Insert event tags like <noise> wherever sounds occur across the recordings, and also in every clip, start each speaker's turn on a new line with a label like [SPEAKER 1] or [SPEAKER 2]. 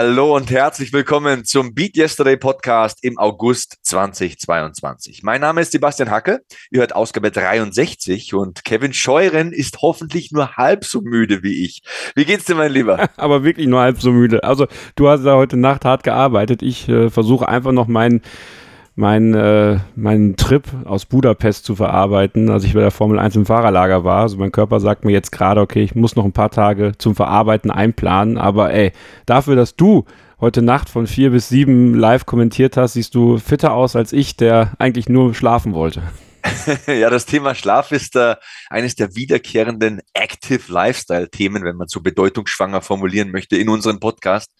[SPEAKER 1] Hallo und herzlich willkommen zum Beat Yesterday Podcast im August 2022. Mein Name ist Sebastian Hacke. Ihr hört Ausgabe 63 und Kevin Scheuren ist hoffentlich nur halb so müde wie ich. Wie geht's dir, mein Lieber? <laughs>
[SPEAKER 2] Aber wirklich nur halb so müde. Also, du hast ja heute Nacht hart gearbeitet. Ich äh, versuche einfach noch meinen meinen äh, mein Trip aus Budapest zu verarbeiten, als ich bei der Formel 1 im Fahrerlager war. Also mein Körper sagt mir jetzt gerade, okay, ich muss noch ein paar Tage zum Verarbeiten einplanen, aber ey, dafür, dass du heute Nacht von vier bis sieben live kommentiert hast, siehst du fitter aus als ich, der eigentlich nur schlafen wollte. <laughs>
[SPEAKER 1] ja, das Thema Schlaf ist äh, eines der wiederkehrenden Active Lifestyle-Themen, wenn man so bedeutungsschwanger formulieren möchte, in unserem Podcast.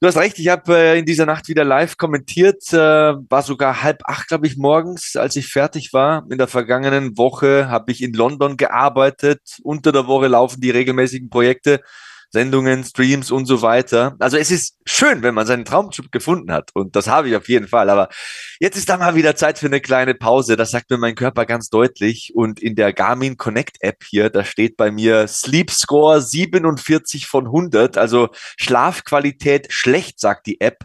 [SPEAKER 1] Du hast recht, ich habe äh, in dieser Nacht wieder live kommentiert, äh, war sogar halb acht, glaube ich, morgens, als ich fertig war. In der vergangenen Woche habe ich in London gearbeitet. Unter der Woche laufen die regelmäßigen Projekte. Sendungen, Streams und so weiter. Also es ist schön, wenn man seinen Traumjob gefunden hat und das habe ich auf jeden Fall. Aber jetzt ist da mal wieder Zeit für eine kleine Pause. Das sagt mir mein Körper ganz deutlich. Und in der Garmin Connect App hier, da steht bei mir Sleep Score 47 von 100. Also Schlafqualität schlecht, sagt die App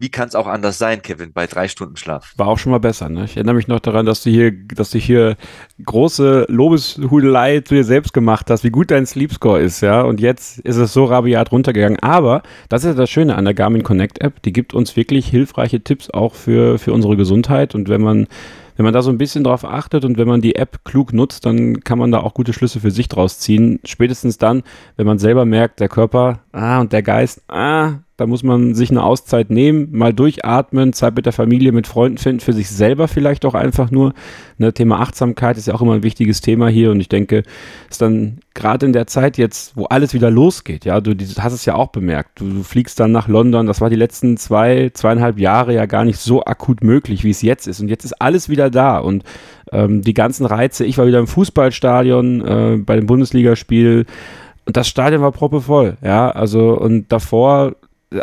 [SPEAKER 1] wie kann es auch anders sein, Kevin, bei drei Stunden Schlaf?
[SPEAKER 2] War auch schon mal besser, ne? Ich erinnere mich noch daran, dass du hier, dass du hier große Lobeshudelei zu dir selbst gemacht hast, wie gut dein Sleepscore ist, ja. Und jetzt ist es so rabiat runtergegangen. Aber das ist das Schöne an der Garmin Connect App. Die gibt uns wirklich hilfreiche Tipps auch für, für unsere Gesundheit. Und wenn man wenn man da so ein bisschen drauf achtet und wenn man die App klug nutzt, dann kann man da auch gute Schlüsse für sich draus ziehen. Spätestens dann, wenn man selber merkt, der Körper, ah, und der Geist, ah, da muss man sich eine Auszeit nehmen, mal durchatmen, Zeit mit der Familie, mit Freunden finden, für sich selber vielleicht auch einfach nur. Ne, Thema Achtsamkeit ist ja auch immer ein wichtiges Thema hier und ich denke, ist dann gerade in der Zeit jetzt, wo alles wieder losgeht, ja, du, hast es ja auch bemerkt, du, du, fliegst dann nach London, das war die letzten zwei, zweieinhalb Jahre ja gar nicht so akut möglich, wie es jetzt ist und jetzt ist alles wieder da und ähm, die ganzen Reize, ich war wieder im Fußballstadion äh, bei dem Bundesligaspiel und das Stadion war proppevoll, ja, also und davor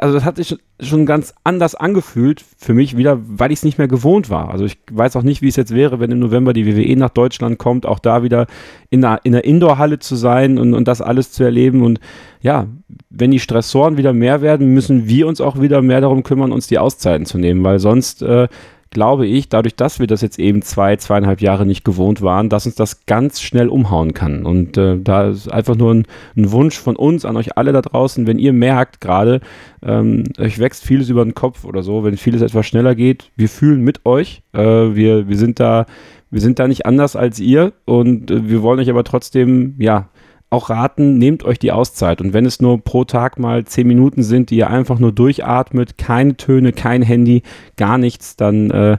[SPEAKER 2] also das hat sich schon ganz anders angefühlt für mich wieder, weil ich es nicht mehr gewohnt war. Also ich weiß auch nicht, wie es jetzt wäre, wenn im November die WWE nach Deutschland kommt, auch da wieder in einer, in einer Indoor-Halle zu sein und, und das alles zu erleben. Und ja, wenn die Stressoren wieder mehr werden, müssen wir uns auch wieder mehr darum kümmern, uns die Auszeiten zu nehmen, weil sonst äh, glaube ich, dadurch, dass wir das jetzt eben zwei, zweieinhalb Jahre nicht gewohnt waren, dass uns das ganz schnell umhauen kann. Und äh, da ist einfach nur ein, ein, Wunsch von uns an euch alle da draußen, wenn ihr merkt gerade, ähm, euch wächst vieles über den Kopf oder so, wenn vieles etwas schneller geht, wir fühlen mit euch. Äh, wir, wir sind da, wir sind da nicht anders als ihr und äh, wir wollen euch aber trotzdem, ja, auch raten, nehmt euch die Auszeit. Und wenn es nur pro Tag mal zehn Minuten sind, die ihr einfach nur durchatmet, keine Töne, kein Handy, gar nichts, dann äh,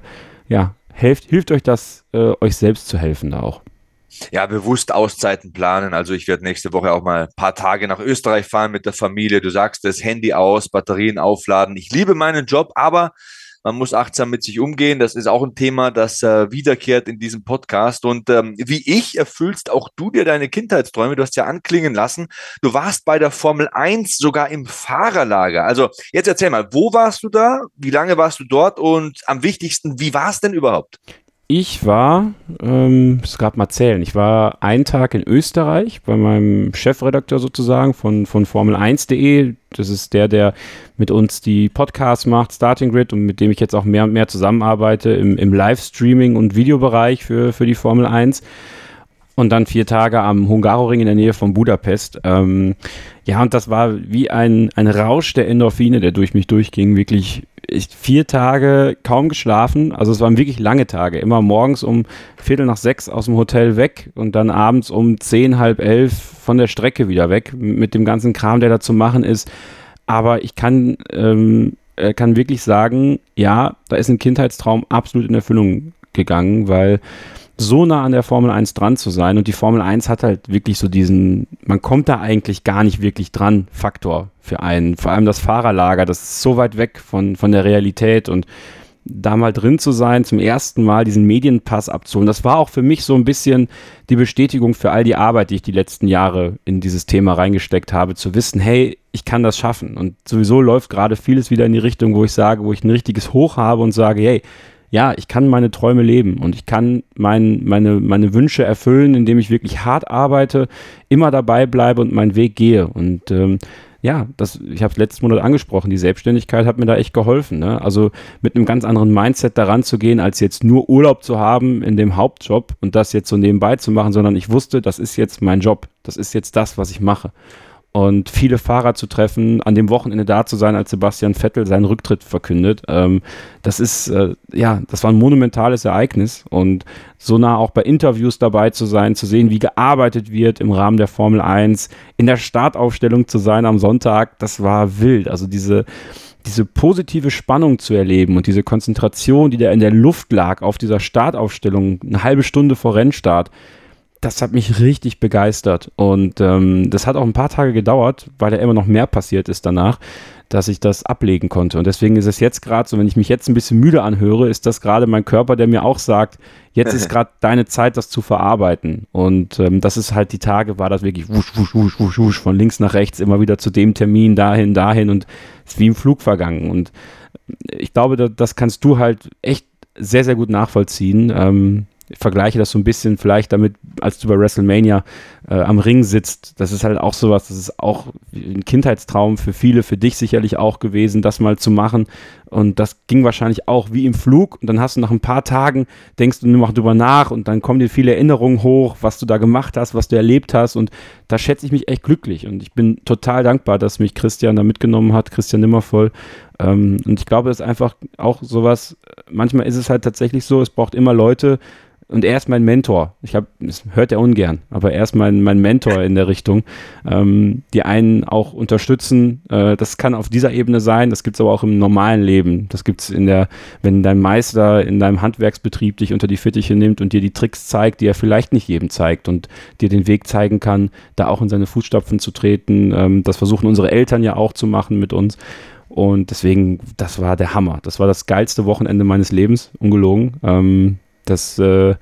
[SPEAKER 2] ja, helft, hilft euch das, äh, euch selbst zu helfen da auch.
[SPEAKER 1] Ja, bewusst Auszeiten planen. Also ich werde nächste Woche auch mal ein paar Tage nach Österreich fahren mit der Familie. Du sagst das Handy aus, Batterien aufladen. Ich liebe meinen Job, aber man muss achtsam mit sich umgehen. Das ist auch ein Thema, das äh, wiederkehrt in diesem Podcast. Und ähm, wie ich erfüllst auch du dir deine Kindheitsträume. Du hast ja anklingen lassen. Du warst bei der Formel 1 sogar im Fahrerlager. Also jetzt erzähl mal, wo warst du da? Wie lange warst du dort? Und am wichtigsten, wie war es denn überhaupt?
[SPEAKER 2] Ich war, ähm, es gab mal zählen, ich war einen Tag in Österreich bei meinem Chefredakteur sozusagen von, von Formel1.de. Das ist der, der mit uns die Podcasts macht, Starting Grid, und mit dem ich jetzt auch mehr und mehr zusammenarbeite im, im Livestreaming und Videobereich für, für die Formel 1 und dann vier Tage am Hungaroring in der Nähe von Budapest. Ähm, ja, und das war wie ein, ein Rausch der Endorphine, der durch mich durchging. Wirklich ich, vier Tage kaum geschlafen. Also es waren wirklich lange Tage. Immer morgens um Viertel nach sechs aus dem Hotel weg und dann abends um zehn, halb elf von der Strecke wieder weg mit dem ganzen Kram, der da zu machen ist. Aber ich kann, ähm, äh, kann wirklich sagen, ja, da ist ein Kindheitstraum absolut in Erfüllung gegangen, weil so nah an der Formel 1 dran zu sein. Und die Formel 1 hat halt wirklich so diesen, man kommt da eigentlich gar nicht wirklich dran, Faktor für einen. Vor allem das Fahrerlager, das ist so weit weg von, von der Realität und da mal drin zu sein, zum ersten Mal diesen Medienpass abzuholen, das war auch für mich so ein bisschen die Bestätigung für all die Arbeit, die ich die letzten Jahre in dieses Thema reingesteckt habe, zu wissen, hey, ich kann das schaffen. Und sowieso läuft gerade vieles wieder in die Richtung, wo ich sage, wo ich ein richtiges Hoch habe und sage, hey, ja, ich kann meine Träume leben und ich kann mein, meine, meine Wünsche erfüllen, indem ich wirklich hart arbeite, immer dabei bleibe und meinen Weg gehe. Und ähm, ja, das, ich habe es letzten Monat angesprochen, die Selbstständigkeit hat mir da echt geholfen. Ne? Also mit einem ganz anderen Mindset daran zu gehen, als jetzt nur Urlaub zu haben in dem Hauptjob und das jetzt so nebenbei zu machen, sondern ich wusste, das ist jetzt mein Job, das ist jetzt das, was ich mache und viele Fahrer zu treffen, an dem Wochenende da zu sein, als Sebastian Vettel seinen Rücktritt verkündet. Ähm, das ist, äh, ja, das war ein monumentales Ereignis und so nah auch bei Interviews dabei zu sein, zu sehen, wie gearbeitet wird im Rahmen der Formel 1, in der Startaufstellung zu sein am Sonntag, das war wild. Also diese, diese positive Spannung zu erleben und diese Konzentration, die da in der Luft lag auf dieser Startaufstellung, eine halbe Stunde vor Rennstart, das hat mich richtig begeistert. Und ähm, das hat auch ein paar Tage gedauert, weil da immer noch mehr passiert ist danach, dass ich das ablegen konnte. Und deswegen ist es jetzt gerade so, wenn ich mich jetzt ein bisschen müde anhöre, ist das gerade mein Körper, der mir auch sagt, jetzt ist <laughs> gerade deine Zeit, das zu verarbeiten. Und ähm, das ist halt die Tage, war das wirklich wusch, wusch, wusch, wusch, wusch, von links nach rechts, immer wieder zu dem Termin, dahin, dahin und ist wie im Flug vergangen. Und ich glaube, das kannst du halt echt sehr, sehr gut nachvollziehen. Ähm, ich vergleiche das so ein bisschen vielleicht damit, als du bei WrestleMania äh, am Ring sitzt. Das ist halt auch sowas, das ist auch ein Kindheitstraum für viele, für dich sicherlich auch gewesen, das mal zu machen. Und das ging wahrscheinlich auch wie im Flug. Und dann hast du nach ein paar Tagen, denkst du nur noch drüber nach und dann kommen dir viele Erinnerungen hoch, was du da gemacht hast, was du erlebt hast. Und da schätze ich mich echt glücklich. Und ich bin total dankbar, dass mich Christian da mitgenommen hat, Christian Nimmervoll. Ähm, und ich glaube, es ist einfach auch sowas, manchmal ist es halt tatsächlich so, es braucht immer Leute, und er ist mein Mentor. Ich habe, das hört er ungern, aber er ist mein, mein Mentor in der Richtung, ähm, die einen auch unterstützen. Äh, das kann auf dieser Ebene sein, das gibt es aber auch im normalen Leben. Das gibt es in der, wenn dein Meister in deinem Handwerksbetrieb dich unter die Fittiche nimmt und dir die Tricks zeigt, die er vielleicht nicht jedem zeigt und dir den Weg zeigen kann, da auch in seine Fußstapfen zu treten. Ähm, das versuchen unsere Eltern ja auch zu machen mit uns. Und deswegen, das war der Hammer. Das war das geilste Wochenende meines Lebens, ungelogen. Ähm, das, äh,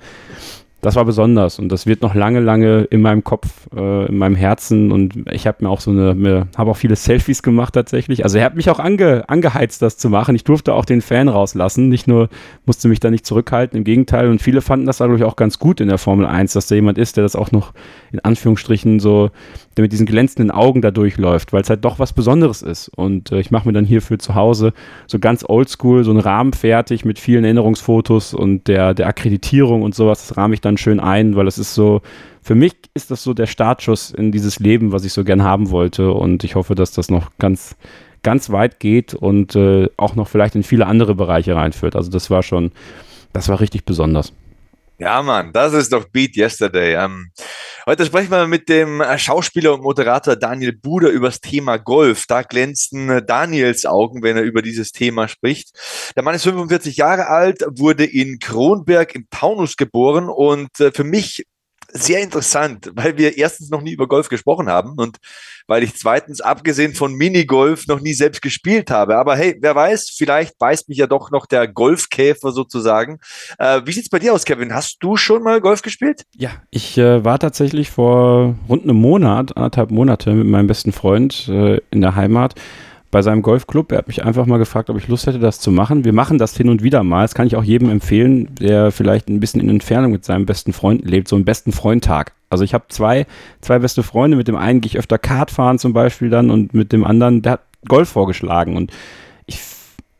[SPEAKER 2] das war besonders und das wird noch lange, lange in meinem Kopf, äh, in meinem Herzen und ich habe mir auch so eine, habe auch viele Selfies gemacht tatsächlich. Also er hat mich auch ange, angeheizt, das zu machen. Ich durfte auch den Fan rauslassen, nicht nur musste mich da nicht zurückhalten, im Gegenteil. Und viele fanden das, ich, auch ganz gut in der Formel 1, dass da jemand ist, der das auch noch in Anführungsstrichen so der mit diesen glänzenden Augen da durchläuft, weil es halt doch was Besonderes ist. Und äh, ich mache mir dann hierfür zu Hause so ganz oldschool so einen Rahmen fertig mit vielen Erinnerungsfotos und der, der Akkreditierung und sowas. Das rahme ich dann schön ein, weil es ist so, für mich ist das so der Startschuss in dieses Leben, was ich so gern haben wollte. Und ich hoffe, dass das noch ganz, ganz weit geht und äh, auch noch vielleicht in viele andere Bereiche reinführt. Also das war schon, das war richtig besonders.
[SPEAKER 1] Ja, Mann, das ist doch Beat Yesterday. Ähm, heute sprechen wir mit dem äh, Schauspieler und Moderator Daniel Buder über das Thema Golf. Da glänzen äh, Daniels Augen, wenn er über dieses Thema spricht. Der Mann ist 45 Jahre alt, wurde in Kronberg im Taunus geboren und äh, für mich sehr interessant, weil wir erstens noch nie über Golf gesprochen haben und weil ich zweitens, abgesehen von Minigolf, noch nie selbst gespielt habe. Aber hey, wer weiß, vielleicht beißt mich ja doch noch der Golfkäfer sozusagen. Äh, wie sieht's bei dir aus, Kevin? Hast du schon mal Golf gespielt?
[SPEAKER 2] Ja, ich äh, war tatsächlich vor rund einem Monat, anderthalb Monate mit meinem besten Freund äh, in der Heimat bei seinem Golfclub. Er hat mich einfach mal gefragt, ob ich Lust hätte, das zu machen. Wir machen das hin und wieder mal. Das kann ich auch jedem empfehlen, der vielleicht ein bisschen in Entfernung mit seinem besten Freund lebt. So einen besten Freundtag. Also ich habe zwei, zwei beste Freunde. Mit dem einen gehe ich öfter Kart fahren zum Beispiel dann und mit dem anderen, der hat Golf vorgeschlagen. Und ich,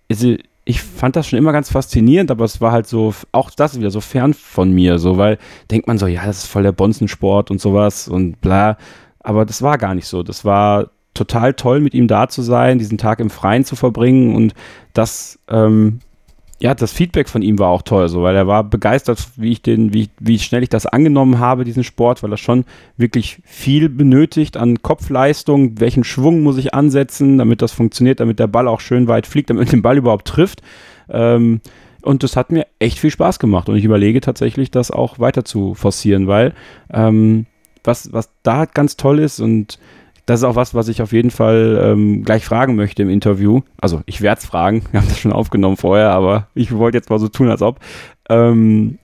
[SPEAKER 2] also ich fand das schon immer ganz faszinierend, aber es war halt so, auch das wieder so fern von mir, so, weil denkt man so, ja, das ist voll der Bonzensport und sowas und bla. Aber das war gar nicht so. Das war total toll, mit ihm da zu sein, diesen Tag im Freien zu verbringen. Und das, ähm, ja, das Feedback von ihm war auch toll, so, weil er war begeistert, wie ich den, wie, wie schnell ich das angenommen habe, diesen Sport, weil er schon wirklich viel benötigt an Kopfleistung, welchen Schwung muss ich ansetzen, damit das funktioniert, damit der Ball auch schön weit fliegt, damit den Ball überhaupt trifft. Ähm, und das hat mir echt viel Spaß gemacht. Und ich überlege tatsächlich, das auch weiter zu forcieren, weil ähm, was, was da ganz toll ist und das ist auch was, was ich auf jeden Fall ähm, gleich fragen möchte im Interview. Also ich werde es fragen, wir haben das schon aufgenommen vorher, aber ich wollte jetzt mal so tun, als ob. Ähm,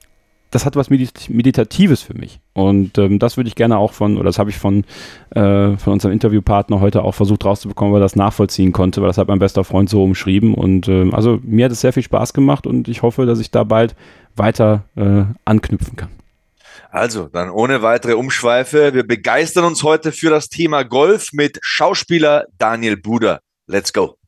[SPEAKER 2] das hat was Medit Meditatives für mich. Und ähm, das würde ich gerne auch von, oder das habe ich von, äh, von unserem Interviewpartner heute auch versucht rauszubekommen, weil er das nachvollziehen konnte, weil das hat mein bester Freund so umschrieben. Und äh, also mir hat es sehr viel Spaß gemacht und ich hoffe, dass ich da bald weiter äh, anknüpfen kann.
[SPEAKER 1] Also, dann ohne weitere Umschweife. Wir begeistern uns heute für das Thema Golf mit Schauspieler Daniel Buder. Let's go.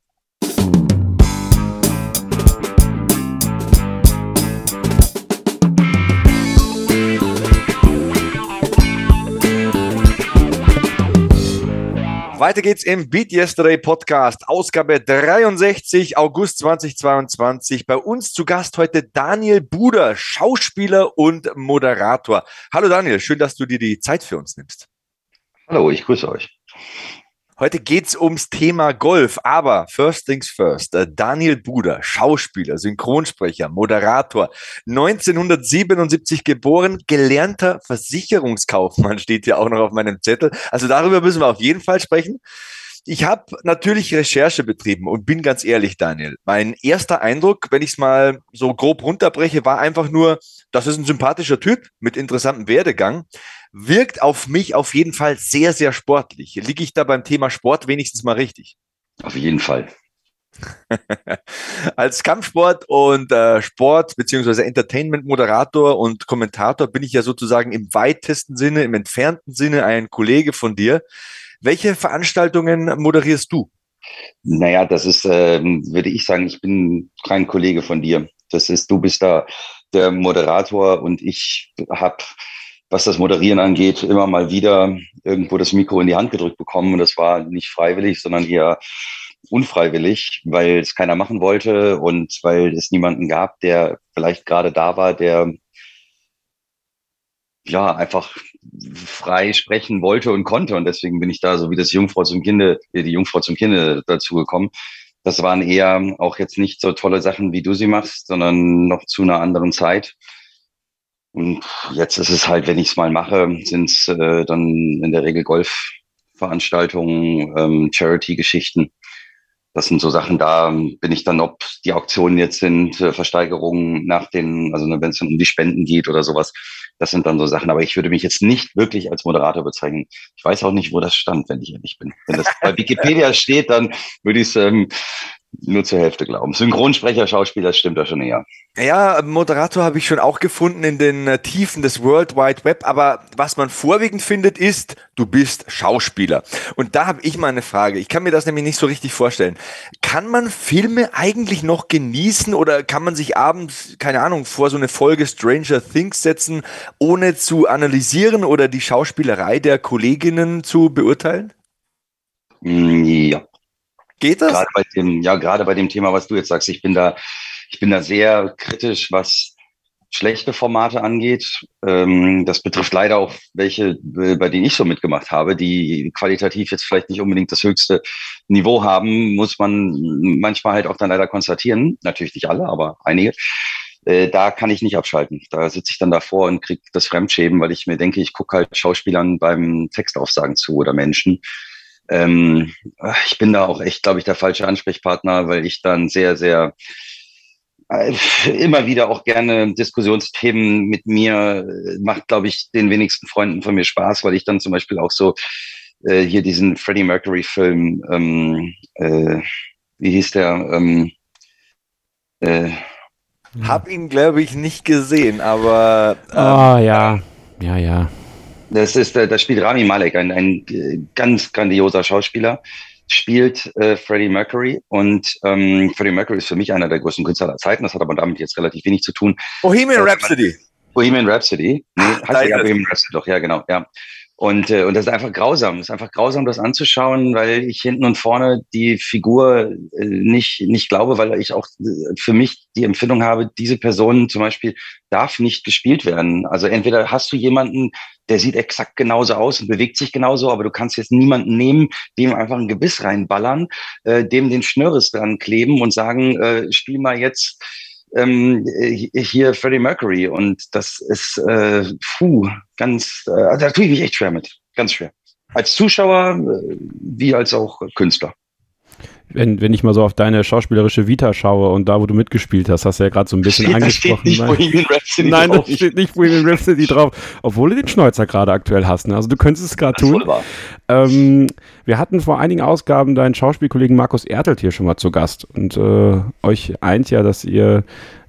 [SPEAKER 1] Weiter geht's im Beat Yesterday Podcast, Ausgabe 63, August 2022. Bei uns zu Gast heute Daniel Buder, Schauspieler und Moderator. Hallo Daniel, schön, dass du dir die Zeit für uns nimmst.
[SPEAKER 3] Hallo, ich grüße euch.
[SPEAKER 1] Heute geht's ums Thema Golf, aber first things first. Äh, Daniel Buder, Schauspieler, Synchronsprecher, Moderator, 1977 geboren, gelernter Versicherungskaufmann <laughs> steht hier auch noch auf meinem Zettel. Also darüber müssen wir auf jeden Fall sprechen. Ich habe natürlich Recherche betrieben und bin ganz ehrlich, Daniel. Mein erster Eindruck, wenn ich es mal so grob runterbreche, war einfach nur, das ist ein sympathischer Typ mit interessantem Werdegang wirkt auf mich auf jeden Fall sehr, sehr sportlich. Liege ich da beim Thema Sport wenigstens mal richtig?
[SPEAKER 3] Auf jeden Fall. <laughs>
[SPEAKER 1] Als Kampfsport und äh, Sport beziehungsweise Entertainment-Moderator und Kommentator bin ich ja sozusagen im weitesten Sinne, im entfernten Sinne ein Kollege von dir. Welche Veranstaltungen moderierst du?
[SPEAKER 3] Naja, das ist, äh, würde ich sagen, ich bin kein Kollege von dir. Das ist, du bist da der Moderator und ich habe was das Moderieren angeht, immer mal wieder irgendwo das Mikro in die Hand gedrückt bekommen. Und das war nicht freiwillig, sondern eher unfreiwillig, weil es keiner machen wollte und weil es niemanden gab, der vielleicht gerade da war, der ja einfach frei sprechen wollte und konnte. Und deswegen bin ich da so wie das Jungfrau zum Kinde, äh, die Jungfrau zum Kinde dazu gekommen. Das waren eher auch jetzt nicht so tolle Sachen, wie du sie machst, sondern noch zu einer anderen Zeit. Und jetzt ist es halt, wenn ich es mal mache, sind es äh, dann in der Regel Golfveranstaltungen, ähm, Charity-Geschichten. Das sind so Sachen, da bin ich dann, ob die Auktionen jetzt sind, äh, Versteigerungen nach den, also wenn es dann um die Spenden geht oder sowas, das sind dann so Sachen. Aber ich würde mich jetzt nicht wirklich als Moderator bezeichnen. Ich weiß auch nicht, wo das stand, wenn ich ehrlich bin. Wenn das bei <laughs> Wikipedia steht, dann würde ich es ähm, nur zur Hälfte glauben. Synchronsprecher, Schauspieler, stimmt da schon eher.
[SPEAKER 1] Ja, Moderator habe ich schon auch gefunden in den äh, Tiefen des World Wide Web, aber was man vorwiegend findet, ist, du bist Schauspieler. Und da habe ich mal eine Frage. Ich kann mir das nämlich nicht so richtig vorstellen. Kann man Filme eigentlich noch genießen oder kann man sich abends, keine Ahnung, vor so eine Folge Stranger Things setzen, ohne zu analysieren oder die Schauspielerei der Kolleginnen zu beurteilen?
[SPEAKER 3] Mm, ja, Geht das? Gerade bei dem, ja, gerade bei dem Thema, was du jetzt sagst, ich bin da, ich bin da sehr kritisch, was schlechte Formate angeht. Ähm, das betrifft leider auch welche, äh, bei denen ich so mitgemacht habe, die qualitativ jetzt vielleicht nicht unbedingt das höchste Niveau haben, muss man manchmal halt auch dann leider konstatieren. Natürlich nicht alle, aber einige. Äh, da kann ich nicht abschalten. Da sitze ich dann davor und kriege das Fremdschäben, weil ich mir denke, ich gucke halt Schauspielern beim Textaufsagen zu oder Menschen ähm, ich bin da auch echt, glaube ich, der falsche Ansprechpartner, weil ich dann sehr, sehr äh, immer wieder auch gerne Diskussionsthemen mit mir äh, macht, glaube ich, den wenigsten Freunden von mir Spaß, weil ich dann zum Beispiel auch so äh, hier diesen Freddie Mercury Film, ähm, äh, wie hieß der? Ähm,
[SPEAKER 1] äh, Hab ihn, glaube ich, nicht gesehen, aber.
[SPEAKER 2] Ähm, oh ja, ja, ja.
[SPEAKER 3] Das ist, äh, das spielt Rami Malek, ein, ein äh, ganz grandioser Schauspieler, spielt äh, Freddie Mercury und ähm, Freddie Mercury ist für mich einer der größten Künstler aller Zeiten. Das hat aber damit jetzt relativ wenig zu tun.
[SPEAKER 1] Bohemian äh, Rhapsody.
[SPEAKER 3] Bohemian Rhapsody. Nee, heißt ja Bohemian Rhapsody doch, ja genau, ja. Und, äh, und das ist einfach grausam. Das ist einfach grausam, das anzuschauen, weil ich hinten und vorne die Figur äh, nicht, nicht glaube, weil ich auch äh, für mich die Empfindung habe, diese Person zum Beispiel darf nicht gespielt werden. Also entweder hast du jemanden, der sieht exakt genauso aus und bewegt sich genauso, aber du kannst jetzt niemanden nehmen, dem einfach ein Gebiss reinballern, äh, dem den Schnörres dran kleben und sagen, äh, spiel mal jetzt ähm, hier Freddie Mercury und das ist, äh, puh, ganz, äh, also da tue ich mich echt schwer mit, ganz schwer. Als Zuschauer äh, wie als auch Künstler.
[SPEAKER 2] Wenn, wenn ich mal so auf deine schauspielerische Vita schaue und da, wo du mitgespielt hast, hast du ja gerade so ein bisschen <laughs> steht, angesprochen. Da steht nicht Bohemian Rhapsody Nein, drauf. da steht nicht Bohemian Rhapsody drauf, obwohl du den Schnäuzer gerade aktuell hast. Ne? Also du könntest es gerade tun. Ähm, wir hatten vor einigen Ausgaben deinen Schauspielkollegen Markus Ertelt hier schon mal zu Gast und äh, euch eint ja, dass ihr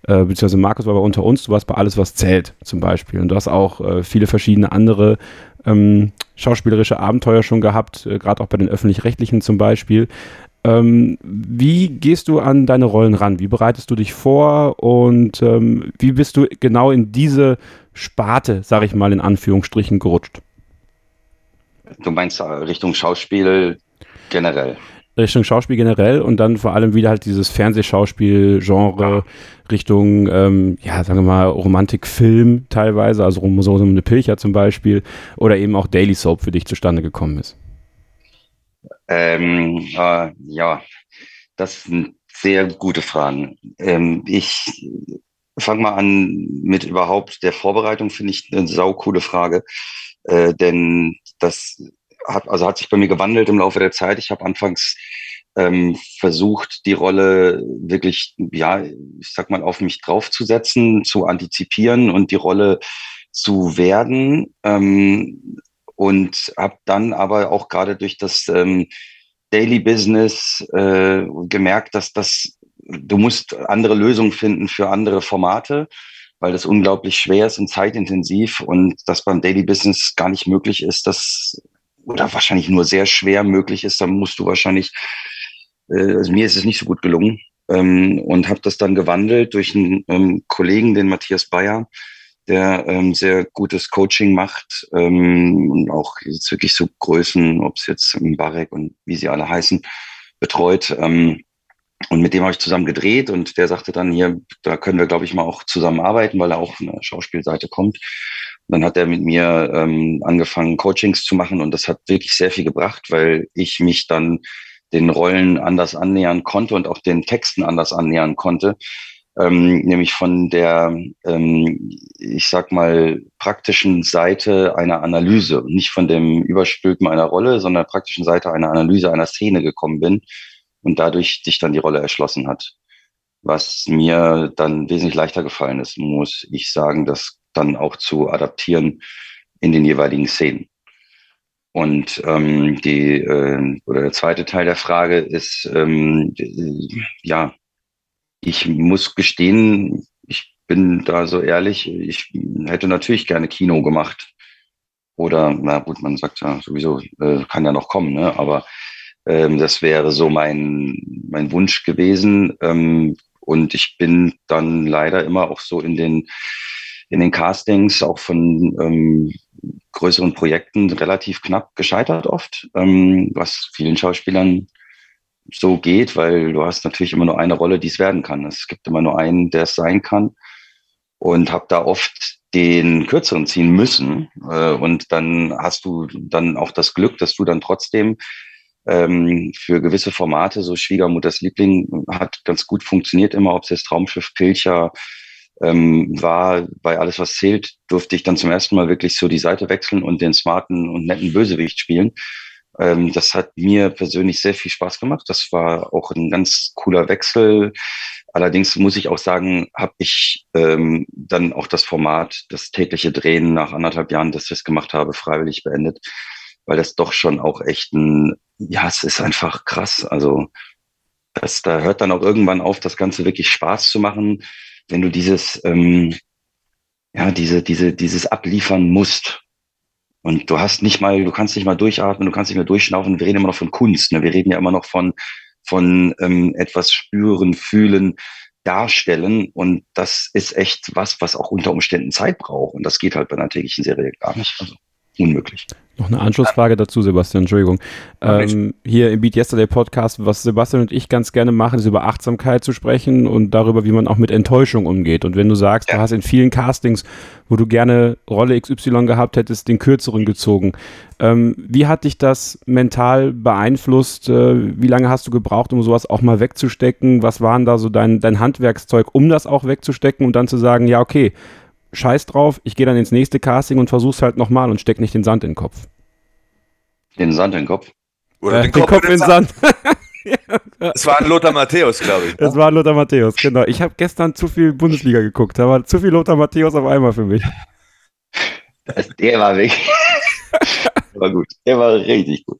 [SPEAKER 2] äh, beziehungsweise Markus war aber unter uns, du warst bei Alles, was zählt zum Beispiel. Und du hast auch äh, viele verschiedene andere ähm, schauspielerische Abenteuer schon gehabt, äh, gerade auch bei den öffentlich-rechtlichen zum Beispiel. Ähm, wie gehst du an deine Rollen ran? Wie bereitest du dich vor und ähm, wie bist du genau in diese Sparte, sage ich mal in Anführungsstrichen, gerutscht?
[SPEAKER 3] Du meinst äh, Richtung Schauspiel generell?
[SPEAKER 2] Richtung Schauspiel generell und dann vor allem wieder halt dieses Fernsehschauspiel-Genre Richtung, ähm, ja, sagen wir mal, Romantikfilm teilweise, also so eine Pilcher zum Beispiel, oder eben auch Daily Soap für dich zustande gekommen ist.
[SPEAKER 3] Ähm, äh, ja, das sind sehr gute Fragen. Ähm, ich fange mal an mit überhaupt der Vorbereitung, finde ich eine saukoole Frage, äh, denn das hat, also hat sich bei mir gewandelt im Laufe der Zeit. Ich habe anfangs ähm, versucht, die Rolle wirklich, ja, ich sag mal, auf mich draufzusetzen, zu antizipieren und die Rolle zu werden. Ähm, und habe dann aber auch gerade durch das ähm, Daily Business äh, gemerkt, dass das du musst andere Lösungen finden für andere Formate, weil das unglaublich schwer ist und zeitintensiv und das beim Daily Business gar nicht möglich ist, das oder wahrscheinlich nur sehr schwer möglich ist, dann musst du wahrscheinlich, äh, also mir ist es nicht so gut gelungen ähm, und habe das dann gewandelt durch einen ähm, Kollegen, den Matthias Bayer, der ähm, sehr gutes Coaching macht ähm, und auch jetzt wirklich so Größen, ob es jetzt Barek und wie sie alle heißen, betreut. Ähm, und mit dem habe ich zusammen gedreht und der sagte dann hier, da können wir, glaube ich, mal auch zusammenarbeiten, weil er auch von der Schauspielseite kommt. Und dann hat er mit mir ähm, angefangen, Coachings zu machen und das hat wirklich sehr viel gebracht, weil ich mich dann den Rollen anders annähern konnte und auch den Texten anders annähern konnte ähm, nämlich von der, ähm, ich sag mal, praktischen Seite einer Analyse, nicht von dem Überstülpen einer Rolle, sondern der praktischen Seite einer Analyse einer Szene gekommen bin und dadurch sich dann die Rolle erschlossen hat. Was mir dann wesentlich leichter gefallen ist, muss ich sagen, das dann auch zu adaptieren in den jeweiligen Szenen. Und ähm, die äh, oder der zweite Teil der Frage ist ähm, ja ich muss gestehen, ich bin da so ehrlich, ich hätte natürlich gerne Kino gemacht. Oder, na gut, man sagt ja sowieso, äh, kann ja noch kommen, ne? aber ähm, das wäre so mein, mein Wunsch gewesen. Ähm, und ich bin dann leider immer auch so in den, in den Castings, auch von ähm, größeren Projekten, relativ knapp gescheitert oft, ähm, was vielen Schauspielern so geht, weil du hast natürlich immer nur eine Rolle, die es werden kann. Es gibt immer nur einen, der es sein kann. Und habe da oft den kürzeren ziehen müssen. Äh, und dann hast du dann auch das Glück, dass du dann trotzdem ähm, für gewisse Formate, so Schwiegermutters Liebling hat ganz gut funktioniert immer, ob es jetzt Traumschiff, Pilcher ähm, war, bei alles was zählt, durfte ich dann zum ersten Mal wirklich so die Seite wechseln und den smarten und netten Bösewicht spielen. Ähm, das hat mir persönlich sehr viel Spaß gemacht. Das war auch ein ganz cooler Wechsel. Allerdings muss ich auch sagen, habe ich ähm, dann auch das Format, das tägliche Drehen nach anderthalb Jahren, dass ich das gemacht habe, freiwillig beendet, weil das doch schon auch echt ein, ja, es ist einfach krass. Also das, da hört dann auch irgendwann auf, das Ganze wirklich Spaß zu machen, wenn du dieses, ähm, ja, diese, diese, dieses abliefern musst. Und du hast nicht mal, du kannst nicht mal durchatmen, du kannst nicht mehr durchschnaufen. Wir reden immer noch von Kunst. Ne? Wir reden ja immer noch von, von ähm, etwas spüren, fühlen, darstellen. Und das ist echt was, was auch unter Umständen Zeit braucht. Und das geht halt bei einer täglichen Serie gar nicht. Also unmöglich.
[SPEAKER 2] Noch eine Anschlussfrage dazu, Sebastian, Entschuldigung. Ähm, hier im Beat Yesterday Podcast, was Sebastian und ich ganz gerne machen, ist über Achtsamkeit zu sprechen und darüber, wie man auch mit Enttäuschung umgeht. Und wenn du sagst, ja. du hast in vielen Castings, wo du gerne Rolle XY gehabt hättest, den kürzeren gezogen. Ähm, wie hat dich das mental beeinflusst? Äh, wie lange hast du gebraucht, um sowas auch mal wegzustecken? Was waren da so dein, dein Handwerkszeug, um das auch wegzustecken und dann zu sagen, ja, okay, scheiß drauf, ich gehe dann ins nächste Casting und versuch's halt nochmal und steck nicht den Sand in den Kopf.
[SPEAKER 3] Den Sand in den Kopf?
[SPEAKER 2] Oder äh, den, Kopf, den Kopf in den Sand. Sand. <laughs>
[SPEAKER 1] Es war ein Lothar Matthäus, glaube ich.
[SPEAKER 2] Es war ein Lothar Matthäus, genau. Ich habe gestern zu viel Bundesliga geguckt. Da war zu viel Lothar Matthäus auf einmal für mich.
[SPEAKER 3] Der war weg. <laughs> Der war gut. Der war richtig gut.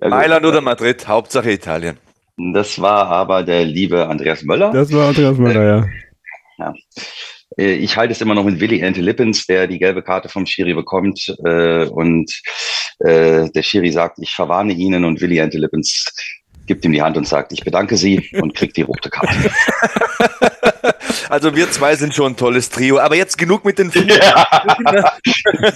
[SPEAKER 1] Ja, Mailand oder Madrid, Hauptsache Italien.
[SPEAKER 3] Das war aber der liebe Andreas Möller.
[SPEAKER 2] Das war Andreas Möller, ja.
[SPEAKER 3] ja. Äh, ich halte es immer noch mit Willi Ente Lippens, der die gelbe Karte vom Schiri bekommt. Äh, und äh, der Schiri sagt, ich verwarne Ihnen und Willi Ente Lippens gibt ihm die Hand und sagt, ich bedanke Sie und kriegt die rote Karte. <laughs>
[SPEAKER 1] Also wir zwei sind schon ein tolles Trio, aber jetzt genug mit den Filmen.
[SPEAKER 2] Ja. <laughs>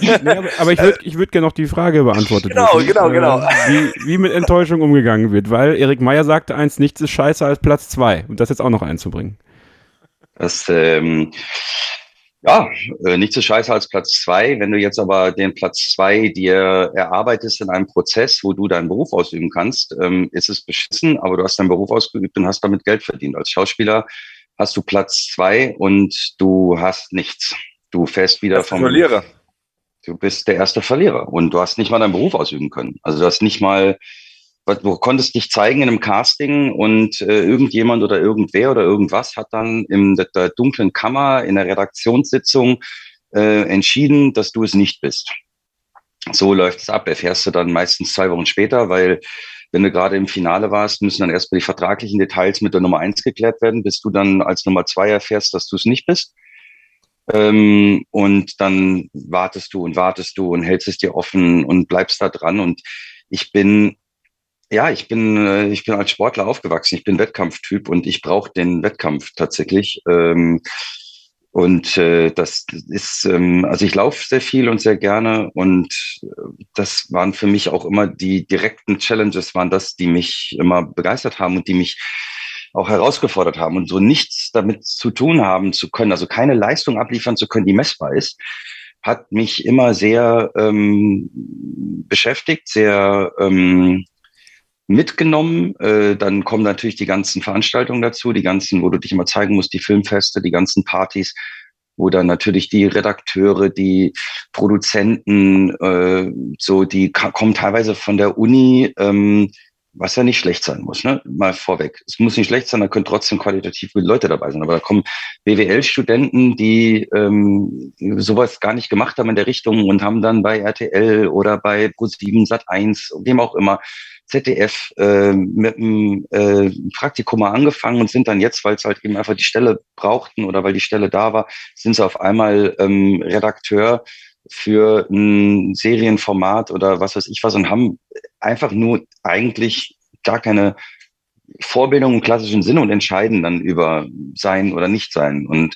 [SPEAKER 2] nee, aber, aber, ich würde ich würd gerne noch die Frage beantworten.
[SPEAKER 1] Genau, wissen, genau, genau.
[SPEAKER 2] Wie, wie mit Enttäuschung umgegangen wird, weil Erik Meyer sagte eins, nichts ist scheißer als Platz zwei und das jetzt auch noch einzubringen.
[SPEAKER 3] Das, ähm, ja, äh, nicht so scheiße als Platz zwei. Wenn du jetzt aber den Platz zwei dir erarbeitest in einem Prozess, wo du deinen Beruf ausüben kannst, ähm, ist es beschissen, aber du hast deinen Beruf ausgeübt und hast damit Geld verdient. Als Schauspieler hast du Platz zwei und du hast nichts. Du fährst wieder vom
[SPEAKER 1] Verlierer.
[SPEAKER 3] Du bist der erste Verlierer und du hast nicht mal deinen Beruf ausüben können. Also du hast nicht mal du konntest dich zeigen in einem Casting und äh, irgendjemand oder irgendwer oder irgendwas hat dann in der, dunklen Kammer in der Redaktionssitzung äh, entschieden, dass du es nicht bist. So läuft es ab. Erfährst du dann meistens zwei Wochen später, weil wenn du gerade im Finale warst, müssen dann erstmal die vertraglichen Details mit der Nummer eins geklärt werden, bis du dann als Nummer zwei erfährst, dass du es nicht bist. Ähm, und dann wartest du und wartest du und hältst es dir offen und bleibst da dran. Und ich bin ja, ich bin, äh, ich bin als Sportler aufgewachsen. Ich bin Wettkampftyp und ich brauche den Wettkampf tatsächlich. Ähm, und äh, das ist, ähm, also ich laufe sehr viel und sehr gerne und äh, das waren für mich auch immer die direkten Challenges, waren das, die mich immer begeistert haben und die mich auch herausgefordert haben und so nichts damit zu tun haben zu können, also keine Leistung abliefern zu können, die messbar ist, hat mich immer sehr ähm, beschäftigt, sehr ähm, mitgenommen. Äh, dann kommen natürlich die ganzen Veranstaltungen dazu, die ganzen, wo du dich immer zeigen musst, die Filmfeste, die ganzen Partys, wo dann natürlich die Redakteure, die Produzenten, äh, so die kommen teilweise von der Uni, ähm, was ja nicht schlecht sein muss, ne? Mal vorweg. Es muss nicht schlecht sein, da können trotzdem qualitativ gute Leute dabei sein. Aber da kommen BWL-Studenten, die ähm, sowas gar nicht gemacht haben in der Richtung und haben dann bei RTL oder bei Pro7 Sat 1, wem auch immer, ZDF äh, mit einem äh, Praktikum mal angefangen und sind dann jetzt, weil es halt eben einfach die Stelle brauchten oder weil die Stelle da war, sind sie auf einmal ähm, Redakteur für ein Serienformat oder was weiß ich was und haben einfach nur eigentlich gar keine Vorbildung im klassischen Sinne und entscheiden dann über sein oder nicht sein. Und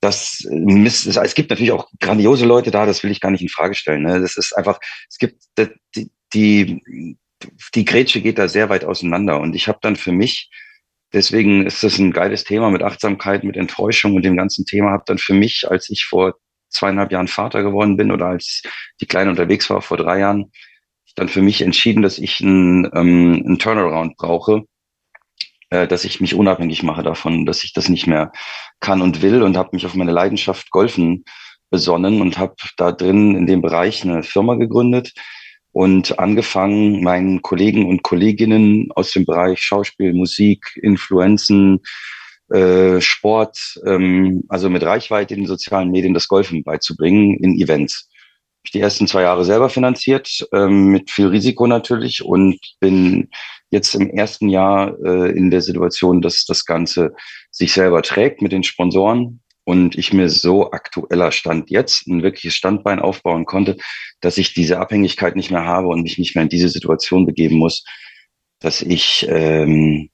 [SPEAKER 3] das es gibt natürlich auch grandiose Leute da, das will ich gar nicht in Frage stellen. Ne? Das ist einfach, es gibt die, die die Grätsche geht da sehr weit auseinander. Und ich habe dann für mich, deswegen ist das ein geiles Thema mit Achtsamkeit, mit Enttäuschung und dem ganzen Thema, habe dann für mich, als ich vor zweieinhalb Jahren Vater geworden bin oder als die Kleine unterwegs war vor drei Jahren, dann für mich entschieden, dass ich einen, ähm, einen Turnaround brauche, äh, dass ich mich unabhängig mache davon, dass ich das nicht mehr kann und will und habe mich auf meine Leidenschaft Golfen besonnen und habe da drin in dem Bereich eine Firma gegründet, und angefangen, meinen Kollegen und Kolleginnen aus dem Bereich Schauspiel, Musik, Influenzen, äh, Sport, ähm, also mit Reichweite in den sozialen Medien das Golfen beizubringen in Events. Die ersten zwei Jahre selber finanziert, ähm, mit viel Risiko natürlich und bin jetzt im ersten Jahr äh, in der Situation, dass das Ganze sich selber trägt mit den Sponsoren und ich mir so aktueller Stand jetzt ein wirkliches Standbein aufbauen konnte, dass ich diese Abhängigkeit nicht mehr habe und mich nicht mehr in diese Situation begeben muss, dass ich ähm,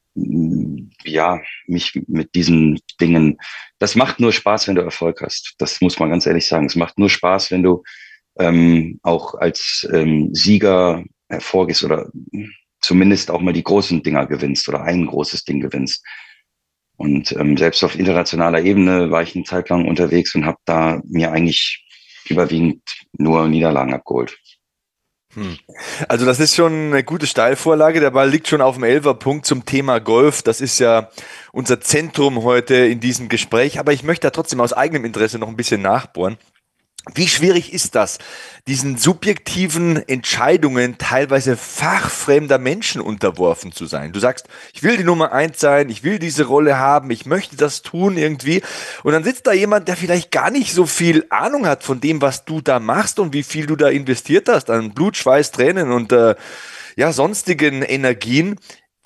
[SPEAKER 3] ja mich mit diesen Dingen. Das macht nur Spaß, wenn du Erfolg hast. Das muss man ganz ehrlich sagen. Es macht nur Spaß, wenn du ähm, auch als ähm, Sieger hervorgehst oder zumindest auch mal die großen Dinger gewinnst oder ein großes Ding gewinnst. Und ähm, selbst auf internationaler Ebene war ich eine Zeit lang unterwegs und habe da mir eigentlich überwiegend nur Niederlagen abgeholt.
[SPEAKER 1] Hm. Also das ist schon eine gute Steilvorlage. Der Ball liegt schon auf dem Elferpunkt zum Thema Golf. Das ist ja unser Zentrum heute in diesem Gespräch. Aber ich möchte da trotzdem aus eigenem Interesse noch ein bisschen nachbohren. Wie schwierig ist das, diesen subjektiven Entscheidungen teilweise fachfremder Menschen unterworfen zu sein? Du sagst, ich will die Nummer eins sein, ich will diese Rolle haben, ich möchte das tun irgendwie. Und dann sitzt da jemand, der vielleicht gar nicht so viel Ahnung hat von dem, was du da machst und wie viel du da investiert hast an Blut, Schweiß, Tränen und äh, ja, sonstigen Energien.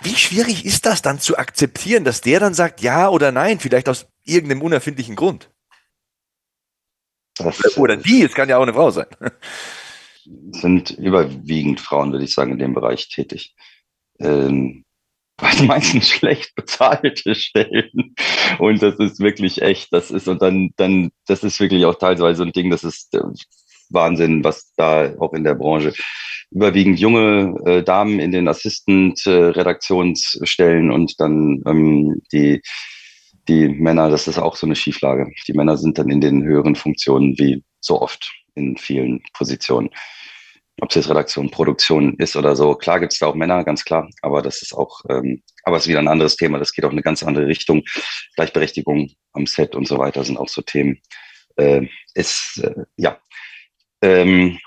[SPEAKER 1] Wie schwierig ist das dann zu akzeptieren, dass der dann sagt ja oder nein, vielleicht aus irgendeinem unerfindlichen Grund? Das oder die, es kann ja auch eine Frau sein. <laughs>
[SPEAKER 3] Sind überwiegend Frauen, würde ich sagen, in dem Bereich tätig. Ähm, bei den meisten <laughs> schlecht bezahlte Stellen. Und das ist wirklich echt. Das ist, und dann, dann, das ist wirklich auch teilweise so ein Ding, das ist äh, Wahnsinn, was da auch in der Branche überwiegend junge äh, Damen in den Assistant-Redaktionsstellen äh, und dann ähm, die die Männer, das ist auch so eine Schieflage. Die Männer sind dann in den höheren Funktionen wie so oft in vielen Positionen. Ob es jetzt Redaktion, Produktion ist oder so. Klar gibt es da auch Männer, ganz klar, aber das ist auch, ähm, aber es ist wieder ein anderes Thema. Das geht auch in eine ganz andere Richtung. Gleichberechtigung am Set und so weiter sind auch so Themen. Äh, ist, äh, ja. Ähm,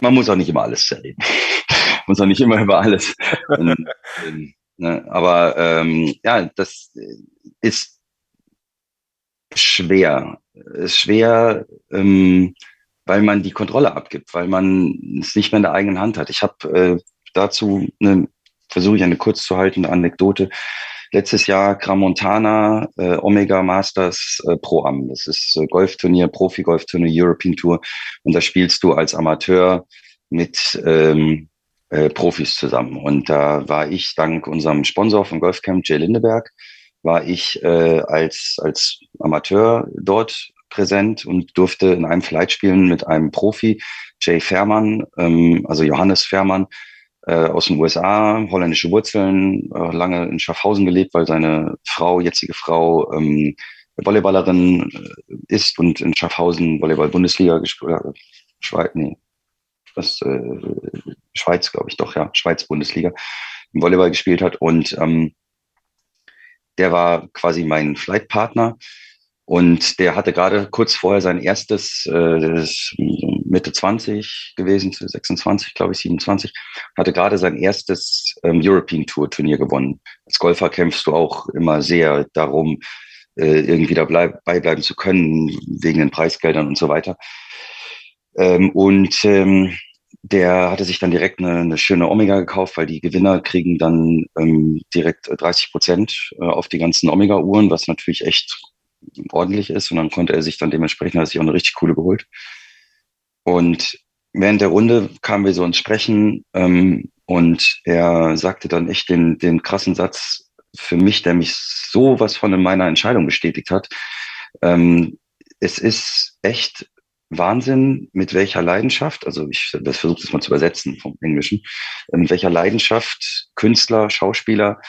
[SPEAKER 3] man muss auch nicht immer alles erleben. <laughs> muss auch nicht immer über alles. Und, ähm, Ne? Aber ähm, ja, das ist schwer. Ist schwer, ähm, weil man die Kontrolle abgibt, weil man es nicht mehr in der eigenen Hand hat. Ich habe äh, dazu eine, versuche ich eine kurz zu haltende Anekdote. Letztes Jahr Gramontana äh, Omega Masters äh, Pro Am. Das ist äh, Golfturnier, Profi-Golfturnier, European Tour. Und da spielst du als Amateur mit ähm, äh, Profis zusammen. Und da war ich dank unserem Sponsor vom Golfcamp, Jay Lindeberg, war ich äh, als, als Amateur dort präsent und durfte in einem Flight spielen mit einem Profi, Jay Fährmann, ähm, also Johannes Fährmann, äh, aus den USA, holländische Wurzeln, äh, lange in Schaffhausen gelebt, weil seine Frau, jetzige Frau, ähm, Volleyballerin äh, ist und in Schaffhausen Volleyball-Bundesliga gespielt, äh, nee, was, äh, Schweiz, glaube ich, doch, ja, Schweiz-Bundesliga, im Volleyball gespielt hat. Und ähm, der war quasi mein Flightpartner. Und der hatte gerade kurz vorher sein erstes, äh, Mitte 20 gewesen, 26, glaube ich, 27, hatte gerade sein erstes ähm, European Tour Turnier gewonnen. Als Golfer kämpfst du auch immer sehr darum, äh, irgendwie dabei bleiben zu können, wegen den Preisgeldern und so weiter. Ähm, und ähm, der hatte sich dann direkt eine, eine, schöne Omega gekauft, weil die Gewinner kriegen dann ähm, direkt 30 Prozent äh, auf die ganzen Omega-Uhren, was natürlich echt ordentlich ist. Und dann konnte er sich dann dementsprechend, hat sich auch eine richtig coole geholt. Und während der Runde kamen wir so ins Sprechen ähm, und er sagte dann echt den, den krassen Satz für mich, der mich sowas von in meiner Entscheidung bestätigt hat. Ähm, es ist echt Wahnsinn, mit welcher Leidenschaft, also ich das versuche das mal zu übersetzen vom Englischen, äh, mit welcher Leidenschaft Künstler, Schauspieler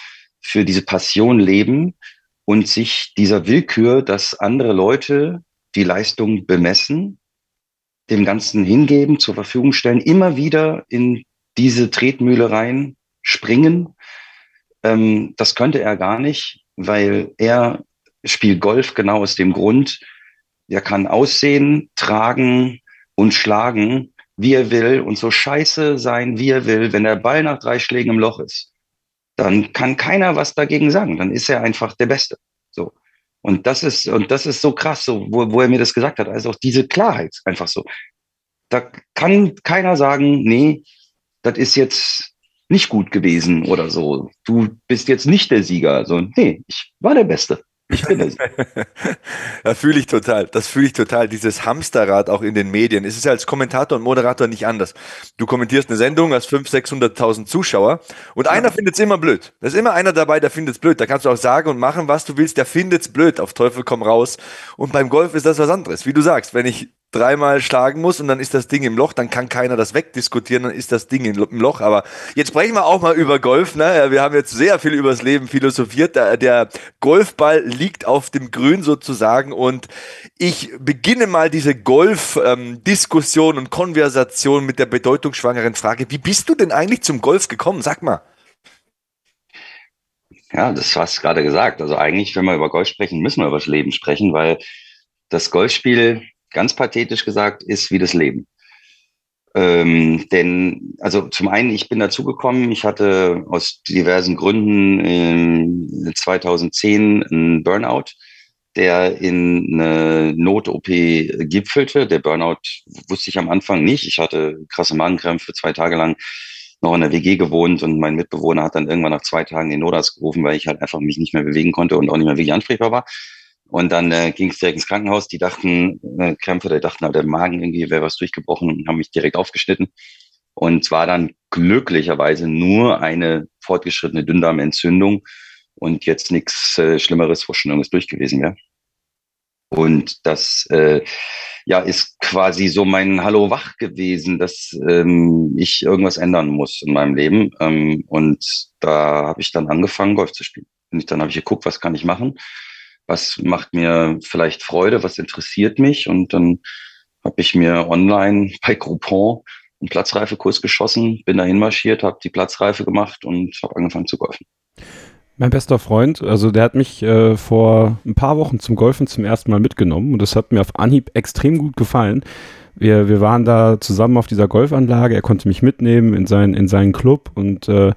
[SPEAKER 3] für diese Passion leben und sich dieser Willkür, dass andere Leute die Leistung bemessen, dem Ganzen hingeben, zur Verfügung stellen, immer wieder in diese Tretmühle rein springen. Ähm, das könnte er gar nicht, weil er spielt Golf genau aus dem Grund, der kann aussehen, tragen und schlagen, wie er will und so scheiße sein, wie er will. Wenn der Ball nach drei Schlägen im Loch ist, dann kann keiner was dagegen sagen. Dann ist er einfach der Beste. So. Und das ist, und das ist so krass, so, wo, wo er mir das gesagt hat. Also auch diese Klarheit einfach so. Da kann keiner sagen, nee, das ist jetzt nicht gut gewesen oder so. Du bist jetzt nicht der Sieger. So, nee, ich war der Beste. Ich bin es. <laughs>
[SPEAKER 1] da fühle ich total. Das fühle ich total. Dieses Hamsterrad auch in den Medien. Es ist ja als Kommentator und Moderator nicht anders. Du kommentierst eine Sendung, hast 500.000, 600.000 Zuschauer und einer findet es immer blöd. Da ist immer einer dabei, der findet es blöd. Da kannst du auch sagen und machen, was du willst. Der findet es blöd. Auf Teufel komm raus. Und beim Golf ist das was anderes. Wie du sagst, wenn ich dreimal schlagen muss und dann ist das Ding im Loch, dann kann keiner das wegdiskutieren, dann ist das Ding im Loch. Aber jetzt sprechen wir auch mal über Golf. Ne? Wir haben jetzt sehr viel übers Leben philosophiert. Der, Golfball liegt auf dem Grün sozusagen und ich beginne mal diese Golf-Diskussion ähm, und Konversation mit der bedeutungsschwangeren Frage. Wie bist du denn eigentlich zum Golf gekommen? Sag mal.
[SPEAKER 3] Ja, das hast du gerade gesagt. Also eigentlich, wenn wir über Golf sprechen, müssen wir über das Leben sprechen, weil das Golfspiel ganz pathetisch gesagt, ist wie das Leben. Ähm, denn, also zum einen, ich bin dazugekommen, ich hatte aus diversen Gründen in 2010 einen Burnout, der in eine Not-OP gipfelte. Der Burnout wusste ich am Anfang nicht. Ich hatte krasse Magenkrämpfe zwei Tage lang noch in der WG gewohnt und mein Mitbewohner hat dann irgendwann nach zwei Tagen den Notarzt gerufen, weil ich halt einfach mich nicht mehr bewegen konnte und auch nicht mehr wirklich ansprechbar war. Und dann äh, ging es direkt ins Krankenhaus. Die dachten, äh, Krämpfe, die dachten der Magen irgendwie wäre was durchgebrochen und haben mich direkt aufgeschnitten. Und zwar dann glücklicherweise nur eine fortgeschrittene Dünndarmentzündung und jetzt nichts äh, Schlimmeres, wo schon durch gewesen wäre. Und das äh, ja ist quasi so mein Hallo wach gewesen, dass ähm, ich irgendwas ändern muss in meinem Leben. Ähm, und da habe ich dann angefangen, Golf zu spielen. Und dann habe ich geguckt, was kann ich machen? Was macht mir vielleicht Freude? Was interessiert mich? Und dann habe ich mir online <laughs> bei Groupon einen Platzreifekurs geschossen, bin dahin marschiert, habe die Platzreife gemacht und habe angefangen zu golfen.
[SPEAKER 2] Mein bester Freund, also der hat mich äh, vor ein paar Wochen zum Golfen zum ersten Mal mitgenommen und das hat mir auf Anhieb extrem gut gefallen. Wir, wir waren da zusammen auf dieser Golfanlage, er konnte mich mitnehmen in, sein, in seinen Club und äh,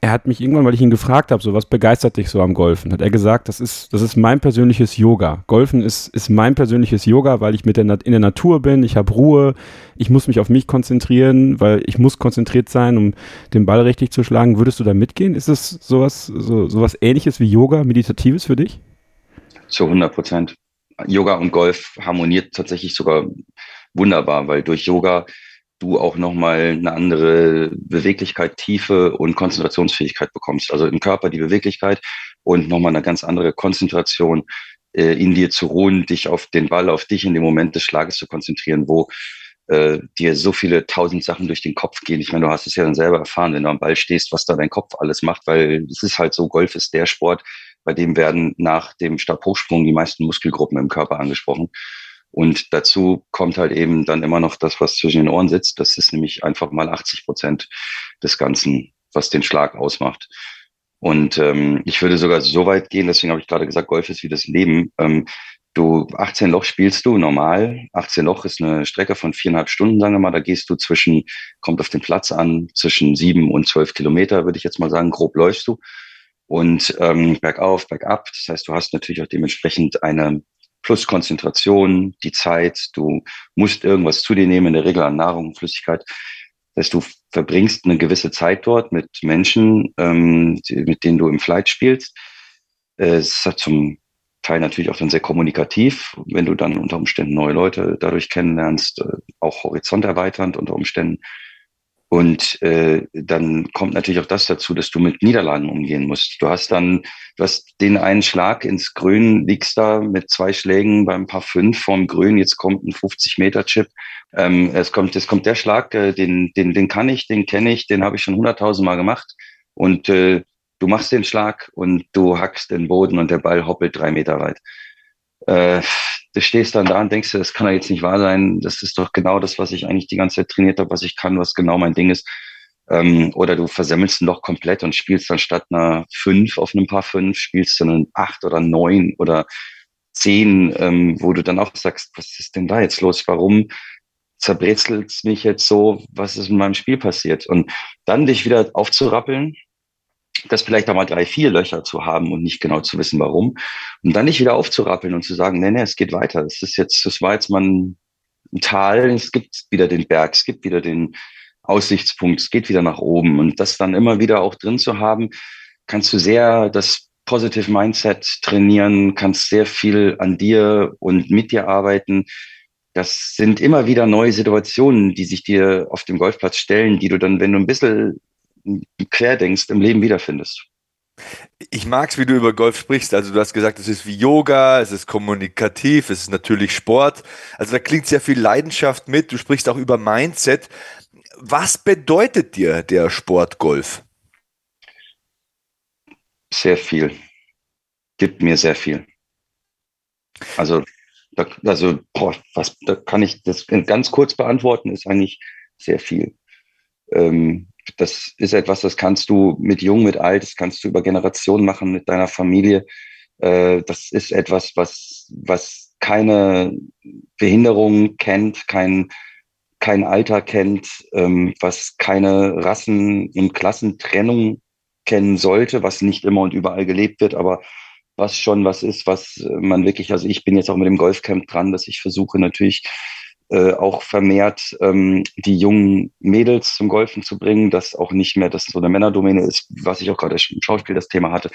[SPEAKER 2] er hat mich irgendwann, weil ich ihn gefragt habe, so was begeistert dich so am Golfen, hat er gesagt, das ist, das ist mein persönliches Yoga. Golfen ist, ist mein persönliches Yoga, weil ich mit der, in der Natur bin, ich habe Ruhe, ich muss mich auf mich konzentrieren, weil ich muss konzentriert sein, um den Ball richtig zu schlagen. Würdest du da mitgehen? Ist das sowas, so, sowas ähnliches wie Yoga, Meditatives für dich?
[SPEAKER 3] Zu 100 Prozent. Yoga und Golf harmoniert tatsächlich sogar wunderbar, weil durch Yoga du auch nochmal eine andere Beweglichkeit, Tiefe und Konzentrationsfähigkeit bekommst. Also im Körper die Beweglichkeit und nochmal eine ganz andere Konzentration äh, in dir zu ruhen, dich auf den Ball, auf dich in dem Moment des Schlages zu konzentrieren, wo äh, dir so viele tausend Sachen durch den Kopf gehen. Ich meine, du hast es ja dann selber erfahren, wenn du am Ball stehst, was da dein Kopf alles macht, weil es ist halt so, Golf ist der Sport, bei dem werden nach dem Stabhochsprung die meisten Muskelgruppen im Körper angesprochen. Und dazu kommt halt eben dann immer noch das, was zwischen den Ohren sitzt. Das ist nämlich einfach mal 80 Prozent des Ganzen, was den Schlag ausmacht. Und ähm, ich würde sogar so weit gehen, deswegen habe ich gerade gesagt, Golf ist wie das Leben. Ähm, du 18 Loch spielst du normal. 18 Loch ist eine Strecke von viereinhalb Stunden, sagen wir mal. Da gehst du zwischen, kommt auf den Platz an, zwischen sieben und zwölf Kilometer, würde ich jetzt mal sagen, grob läufst du. Und ähm, bergauf, bergab. Das heißt, du hast natürlich auch dementsprechend eine plus Konzentration, die Zeit, du musst irgendwas zu dir nehmen, in der Regel an Nahrung, Flüssigkeit. Das heißt, du verbringst eine gewisse Zeit dort mit Menschen, ähm, mit denen du im Flight spielst. Es ist zum Teil natürlich auch dann sehr kommunikativ, wenn du dann unter Umständen neue Leute dadurch kennenlernst, äh, auch horizont erweiternd unter Umständen. Und äh, dann kommt natürlich auch das dazu, dass du mit Niederlagen umgehen musst. Du hast dann, du hast den einen Schlag ins Grün, liegst da mit zwei Schlägen beim Paar fünf vom Grün, jetzt kommt ein 50-Meter-Chip. Ähm, es kommt, es kommt der Schlag, äh, den, den, den kann ich, den kenne ich, den habe ich schon hunderttausend Mal gemacht. Und äh, du machst den Schlag und du hackst den Boden und der Ball hoppelt drei Meter weit. Äh, du stehst dann da und denkst dir, das kann ja jetzt nicht wahr sein. Das ist doch genau das, was ich eigentlich die ganze Zeit trainiert habe, was ich kann, was genau mein Ding ist. Ähm, oder du versemmelst ein Loch komplett und spielst dann statt einer fünf auf einem Paar fünf, spielst du einen acht oder neun oder zehn, ähm, wo du dann auch sagst, was ist denn da jetzt los? Warum zerbrezelt mich jetzt so? Was ist in meinem Spiel passiert? Und dann dich wieder aufzurappeln das vielleicht einmal drei, vier Löcher zu haben und nicht genau zu wissen, warum. Und dann nicht wieder aufzurappeln und zu sagen, nee, nee, es geht weiter. Es ist jetzt, das war jetzt mal ein Tal, es gibt wieder den Berg, es gibt wieder den Aussichtspunkt, es geht wieder nach oben. Und das dann immer wieder auch drin zu haben, kannst du sehr das Positive Mindset trainieren, kannst sehr viel an dir und mit dir arbeiten. Das sind immer wieder neue Situationen, die sich dir auf dem Golfplatz stellen, die du dann, wenn du ein bisschen quer denkst, im Leben wiederfindest.
[SPEAKER 1] Ich mag es, wie du über Golf sprichst. Also du hast gesagt, es ist wie Yoga, es ist kommunikativ, es ist natürlich Sport. Also da klingt sehr viel Leidenschaft mit. Du sprichst auch über Mindset. Was bedeutet dir der Sport Golf?
[SPEAKER 3] Sehr viel. Gibt mir sehr viel. Also, da, also boah, was, da kann ich das ganz kurz beantworten, ist eigentlich sehr viel. Ähm, das ist etwas, das kannst du mit Jung, mit Alt, das kannst du über Generationen machen mit deiner Familie. Äh, das ist etwas, was, was keine Behinderung kennt, kein, kein Alter kennt, ähm, was keine Rassen- und Klassentrennung kennen sollte, was nicht immer und überall gelebt wird, aber was schon was ist, was man wirklich, also ich bin jetzt auch mit dem Golfcamp dran, dass ich versuche natürlich äh, auch vermehrt ähm, die jungen Mädels zum Golfen zu bringen, dass auch nicht mehr das so eine Männerdomäne ist, was ich auch gerade im Schauspiel das Thema hatte.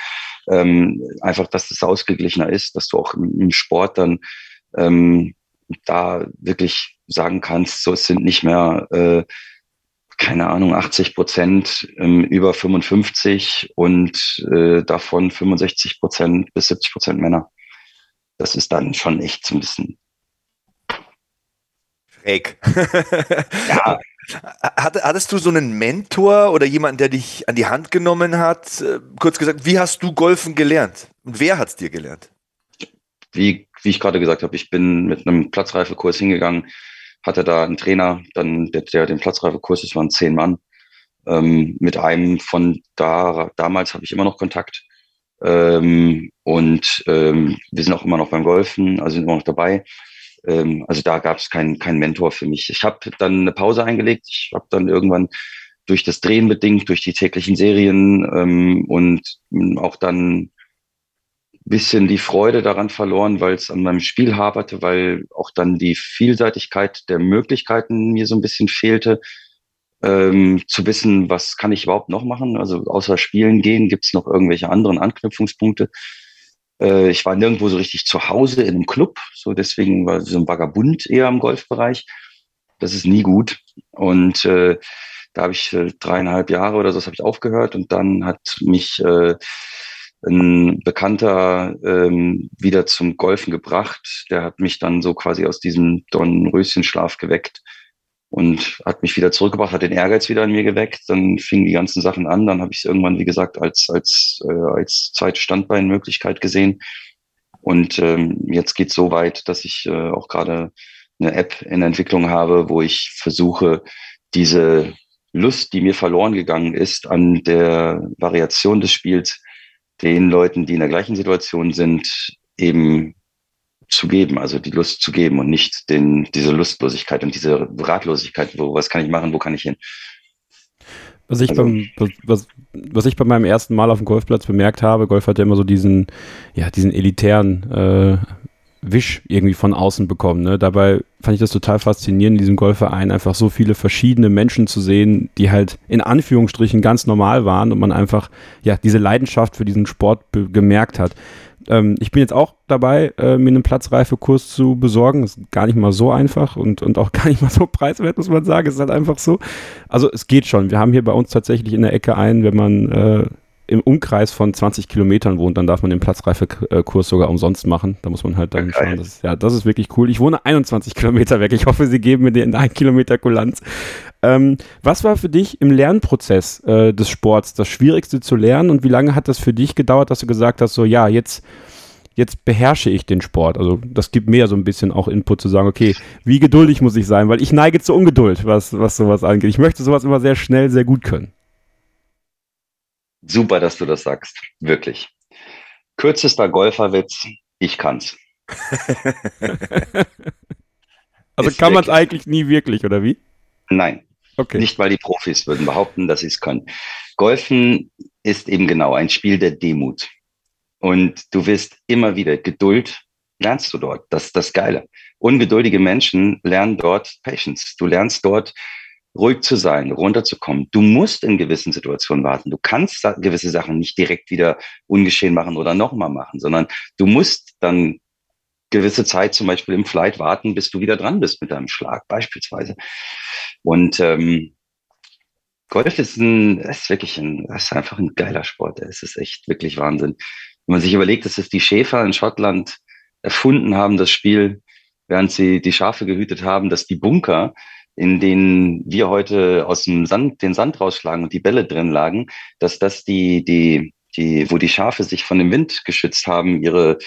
[SPEAKER 3] Ähm, einfach, dass es ausgeglichener ist, dass du auch im, im Sport dann ähm, da wirklich sagen kannst, so es sind nicht mehr äh, keine Ahnung, 80 Prozent ähm, über 55 und äh, davon 65 Prozent bis 70 Prozent Männer. Das ist dann schon echt so ein bisschen
[SPEAKER 1] schräg. <laughs> ja. Hattest du so einen Mentor oder jemanden, der dich an die Hand genommen hat? Äh, kurz gesagt, wie hast du Golfen gelernt? Und wer hat es dir gelernt?
[SPEAKER 3] Wie, wie ich gerade gesagt habe, ich bin mit einem Platzreifekurs hingegangen, hatte da einen Trainer, dann der, der den Platzreifekurs, das waren zehn Mann. Ähm, mit einem von da, damals habe ich immer noch Kontakt. Ähm, und ähm, wir sind auch immer noch beim Golfen, also sind immer noch dabei. Ähm, also da gab es keinen kein Mentor für mich. Ich habe dann eine Pause eingelegt. Ich habe dann irgendwann durch das Drehen bedingt, durch die täglichen Serien ähm, und auch dann bisschen die Freude daran verloren, weil es an meinem Spiel haperte, weil auch dann die Vielseitigkeit der Möglichkeiten mir so ein bisschen fehlte, ähm, zu wissen, was kann ich überhaupt noch machen. Also außer Spielen gehen, gibt es noch irgendwelche anderen Anknüpfungspunkte. Äh, ich war nirgendwo so richtig zu Hause in einem Club, so deswegen war so ein Vagabund eher im Golfbereich. Das ist nie gut. Und äh, da habe ich äh, dreieinhalb Jahre oder so das habe ich aufgehört und dann hat mich äh, ein Bekannter ähm, wieder zum Golfen gebracht. Der hat mich dann so quasi aus diesem Dornröschenschlaf geweckt und hat mich wieder zurückgebracht, hat den Ehrgeiz wieder in mir geweckt. Dann fingen die ganzen Sachen an. Dann habe ich es irgendwann, wie gesagt, als, als, äh, als zweite Standbeinmöglichkeit gesehen. Und ähm, jetzt geht es so weit, dass ich äh, auch gerade eine App in Entwicklung habe, wo ich versuche, diese Lust, die mir verloren gegangen ist an der Variation des Spiels, den Leuten, die in der gleichen Situation sind, eben zu geben, also die Lust zu geben und nicht den, diese Lustlosigkeit und diese Ratlosigkeit, wo, was kann ich machen, wo kann ich hin.
[SPEAKER 2] Was ich, also, beim, was, was ich bei meinem ersten Mal auf dem Golfplatz bemerkt habe, Golf hat ja immer so diesen, ja, diesen elitären äh, Wisch irgendwie von außen bekommen. Ne? Dabei fand ich das total faszinierend, in diesem Golfverein einfach so viele verschiedene Menschen zu sehen, die halt in Anführungsstrichen ganz normal waren und man einfach ja diese Leidenschaft für diesen Sport gemerkt hat. Ähm, ich bin jetzt auch dabei, äh, mir einen Platzreifekurs zu besorgen. Ist gar nicht mal so einfach und, und auch <laughs> gar nicht mal so preiswert, muss man sagen. Ist halt einfach so. Also es geht schon. Wir haben hier bei uns tatsächlich in der Ecke einen, wenn man äh, im Umkreis von 20 Kilometern wohnt, dann darf man den Platzreifekurs sogar umsonst machen. Da muss man halt dann okay. schauen. Das ist, ja, das ist wirklich cool. Ich wohne 21 Kilometer weg. Ich hoffe, Sie geben mir den 1 Kilometer Kulanz. Ähm, was war für dich im Lernprozess äh, des Sports das Schwierigste zu lernen und wie lange hat das für dich gedauert, dass du gesagt hast, so ja, jetzt jetzt beherrsche ich den Sport. Also das gibt mir so ein bisschen auch Input zu sagen, okay, wie geduldig muss ich sein, weil ich neige zur Ungeduld, was, was sowas angeht. Ich möchte sowas immer sehr schnell, sehr gut können.
[SPEAKER 3] Super, dass du das sagst. Wirklich. Kürzester Golferwitz, ich kann's. <laughs>
[SPEAKER 2] also Ist kann man es eigentlich nie wirklich, oder wie?
[SPEAKER 3] Nein. Okay. Nicht, weil die Profis würden behaupten, dass sie es können. Golfen ist eben genau ein Spiel der Demut. Und du wirst immer wieder Geduld lernst du dort. Das ist das Geile. Ungeduldige Menschen lernen dort Patience. Du lernst dort ruhig zu sein, runterzukommen. Du musst in gewissen Situationen warten. Du kannst gewisse Sachen nicht direkt wieder ungeschehen machen oder nochmal machen, sondern du musst dann gewisse Zeit zum Beispiel im Flight warten, bis du wieder dran bist mit deinem Schlag beispielsweise. Und ähm, Golf ist ein, ist wirklich ein, ist einfach ein geiler Sport. Es ist echt wirklich Wahnsinn. Wenn man sich überlegt, dass es die Schäfer in Schottland erfunden haben, das Spiel, während sie die Schafe gehütet haben, dass die Bunker in denen wir heute aus dem Sand, den Sand rausschlagen und die Bälle drin lagen, dass das die, die, die, wo die Schafe sich von dem Wind geschützt haben, ihre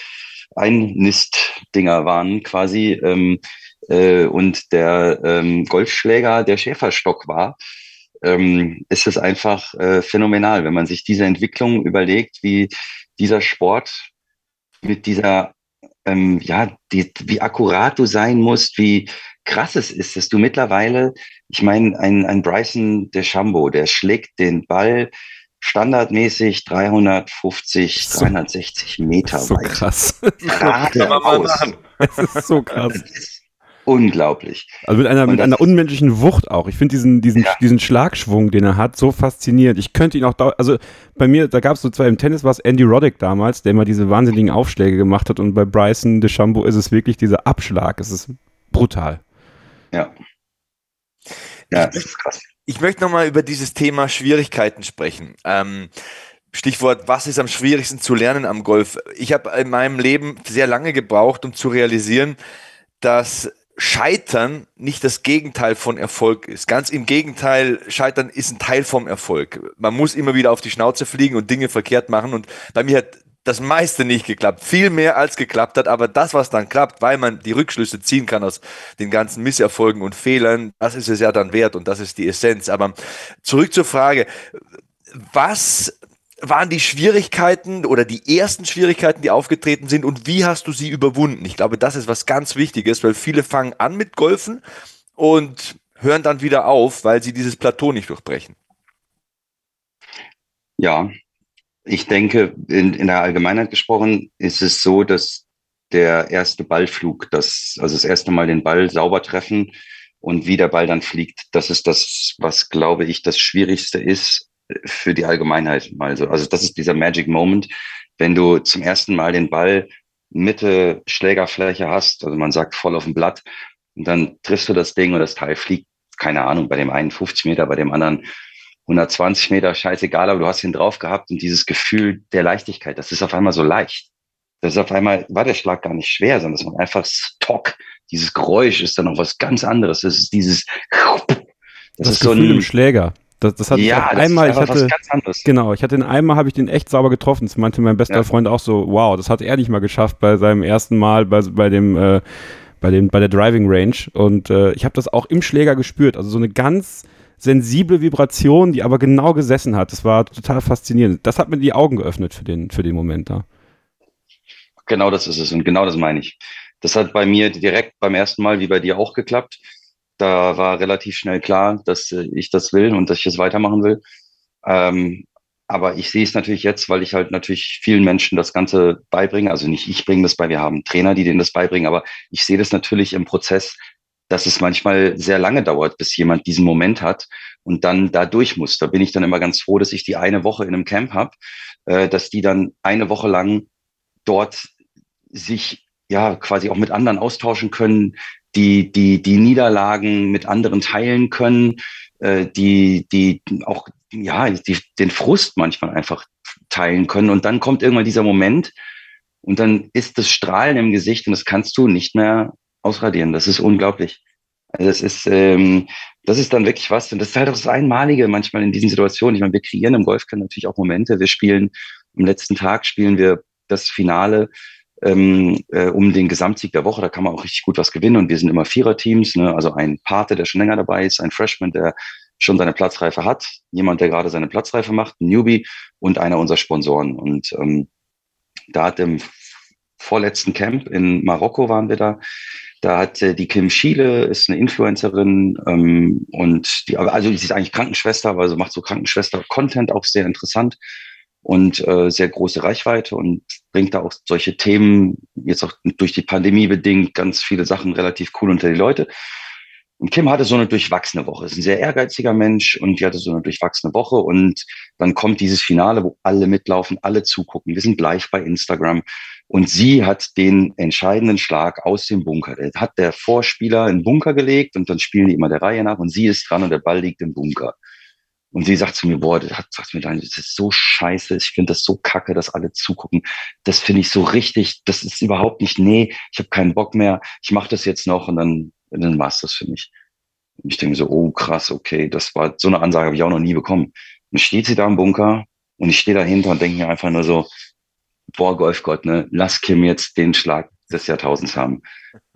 [SPEAKER 3] Einnistdinger waren quasi, ähm, äh, und der ähm, Golfschläger der Schäferstock war, ähm, ist es einfach äh, phänomenal, wenn man sich diese Entwicklung überlegt, wie dieser Sport mit dieser ähm, ja, die, wie akkurat du sein musst, wie krass es ist, dass du mittlerweile, ich meine, ein, ein Bryson DeChambeau, der schlägt den Ball standardmäßig 350, so, 360 Meter
[SPEAKER 2] so
[SPEAKER 3] weit.
[SPEAKER 2] Krass. <laughs>
[SPEAKER 3] Geradeaus.
[SPEAKER 2] Das ist so krass. Das ist
[SPEAKER 3] unglaublich.
[SPEAKER 2] Also mit einer, mit einer unmenschlichen Wucht auch. Ich finde diesen, diesen, ja. diesen Schlagschwung, den er hat, so faszinierend. Ich könnte ihn auch, da, also bei mir, da gab es so zwei, im Tennis war es Andy Roddick damals, der immer diese wahnsinnigen Aufschläge gemacht hat und bei Bryson DeChambeau ist es wirklich dieser Abschlag. Es ist brutal.
[SPEAKER 3] Ja. Ja, das ist krass.
[SPEAKER 1] Ich möchte nochmal über dieses Thema Schwierigkeiten sprechen. Ähm, Stichwort, was ist am schwierigsten zu lernen am Golf? Ich habe in meinem Leben sehr lange gebraucht, um zu realisieren, dass Scheitern nicht das Gegenteil von Erfolg ist. Ganz im Gegenteil, Scheitern ist ein Teil vom Erfolg. Man muss immer wieder auf die Schnauze fliegen und Dinge verkehrt machen. Und bei mir hat das meiste nicht geklappt. Viel mehr als geklappt hat. Aber das, was dann klappt, weil man die Rückschlüsse ziehen kann aus den ganzen Misserfolgen und Fehlern, das ist es ja dann wert und das ist die Essenz. Aber zurück zur Frage. Was waren die Schwierigkeiten oder die ersten Schwierigkeiten, die aufgetreten sind und wie hast du sie überwunden? Ich glaube, das ist was ganz Wichtiges, weil viele fangen an mit Golfen und hören dann wieder auf, weil sie dieses Plateau nicht durchbrechen.
[SPEAKER 3] Ja, ich denke, in, in der Allgemeinheit gesprochen ist es so, dass der erste Ballflug, das, also das erste Mal den Ball sauber treffen und wie der Ball dann fliegt, das ist das, was glaube ich das Schwierigste ist, für die Allgemeinheit mal so. Also das ist dieser Magic Moment, wenn du zum ersten Mal den Ball Mitte Schlägerfläche hast, also man sagt voll auf dem Blatt, und dann triffst du das Ding und das Teil fliegt, keine Ahnung, bei dem einen 50 Meter, bei dem anderen 120 Meter, scheißegal, aber du hast ihn drauf gehabt und dieses Gefühl der Leichtigkeit, das ist auf einmal so leicht. Das ist auf einmal, war der Schlag gar nicht schwer, sondern es war einfach Stock. Dieses Geräusch ist dann noch was ganz anderes. Das ist dieses,
[SPEAKER 2] das, das ist Gefühl so ein, im Schläger. Das, das hatte ja, ich einmal, ich hatte, genau, ich hatte den einmal, habe ich den echt sauber getroffen. Das meinte mein bester ja. Freund auch so, wow, das hat er nicht mal geschafft bei seinem ersten Mal bei, bei dem, äh, bei dem, bei der Driving Range. Und äh, ich habe das auch im Schläger gespürt. Also so eine ganz sensible Vibration, die aber genau gesessen hat. Das war total faszinierend. Das hat mir die Augen geöffnet für den, für den Moment da.
[SPEAKER 3] Genau das ist es und genau das meine ich. Das hat bei mir direkt beim ersten Mal wie bei dir auch geklappt da war relativ schnell klar, dass äh, ich das will und dass ich es weitermachen will. Ähm, aber ich sehe es natürlich jetzt, weil ich halt natürlich vielen Menschen das Ganze beibringe. Also nicht ich bringe das bei, wir haben Trainer, die denen das beibringen, aber ich sehe das natürlich im Prozess, dass es manchmal sehr lange dauert, bis jemand diesen Moment hat und dann da durch muss. Da bin ich dann immer ganz froh, dass ich die eine Woche in einem Camp habe, äh, dass die dann eine Woche lang dort sich ja quasi auch mit anderen austauschen können, die, die, die Niederlagen mit anderen teilen können, äh, die, die auch, ja, die, den Frust manchmal einfach teilen können. Und dann kommt irgendwann dieser Moment und dann ist das Strahlen im Gesicht und das kannst du nicht mehr ausradieren. Das ist unglaublich. Also das ist, ähm, das ist dann wirklich was. Und das ist halt auch das Einmalige manchmal in diesen Situationen. Ich meine, wir kreieren im Golfkern natürlich auch Momente. Wir spielen am letzten Tag spielen wir das Finale ähm, äh, um den Gesamtsieg der Woche. Da kann man auch richtig gut was gewinnen. Und wir sind immer Viererteams. Ne? Also ein Pate, der schon länger dabei ist, ein Freshman, der schon seine Platzreife hat, jemand, der gerade seine Platzreife macht, ein Newbie und einer unserer Sponsoren. Und ähm, da hat im vorletzten Camp in Marokko waren wir da. Da hat äh, die Kim Schiele, ist eine Influencerin ähm, und die, also sie ist eigentlich Krankenschwester, also macht so Krankenschwester-Content auch sehr interessant und äh, sehr große Reichweite und bringt da auch solche Themen, jetzt auch durch die Pandemie bedingt, ganz viele Sachen relativ cool unter die Leute. Und Kim hatte so eine durchwachsene Woche. Ist ein sehr ehrgeiziger Mensch und die hatte so eine durchwachsene Woche. Und dann kommt dieses Finale, wo alle mitlaufen, alle zugucken. Wir sind live bei Instagram. Und sie hat den entscheidenden Schlag aus dem Bunker. Hat der Vorspieler in den Bunker gelegt und dann spielen die immer der Reihe nach und sie ist dran und der Ball liegt im Bunker. Und sie sagt zu mir, boah, das sagt mir dann, das ist so scheiße, ich finde das so kacke, dass alle zugucken. Das finde ich so richtig, das ist überhaupt nicht, nee, ich habe keinen Bock mehr, ich mache das jetzt noch und dann, dann war es das für mich. Und ich denke so, oh krass, okay, das war so eine Ansage habe ich auch noch nie bekommen. Und steht sie da im Bunker und ich stehe dahinter und denke mir einfach nur so, boah, Golfgott, ne, lass Kim jetzt den Schlag des Jahrtausends haben.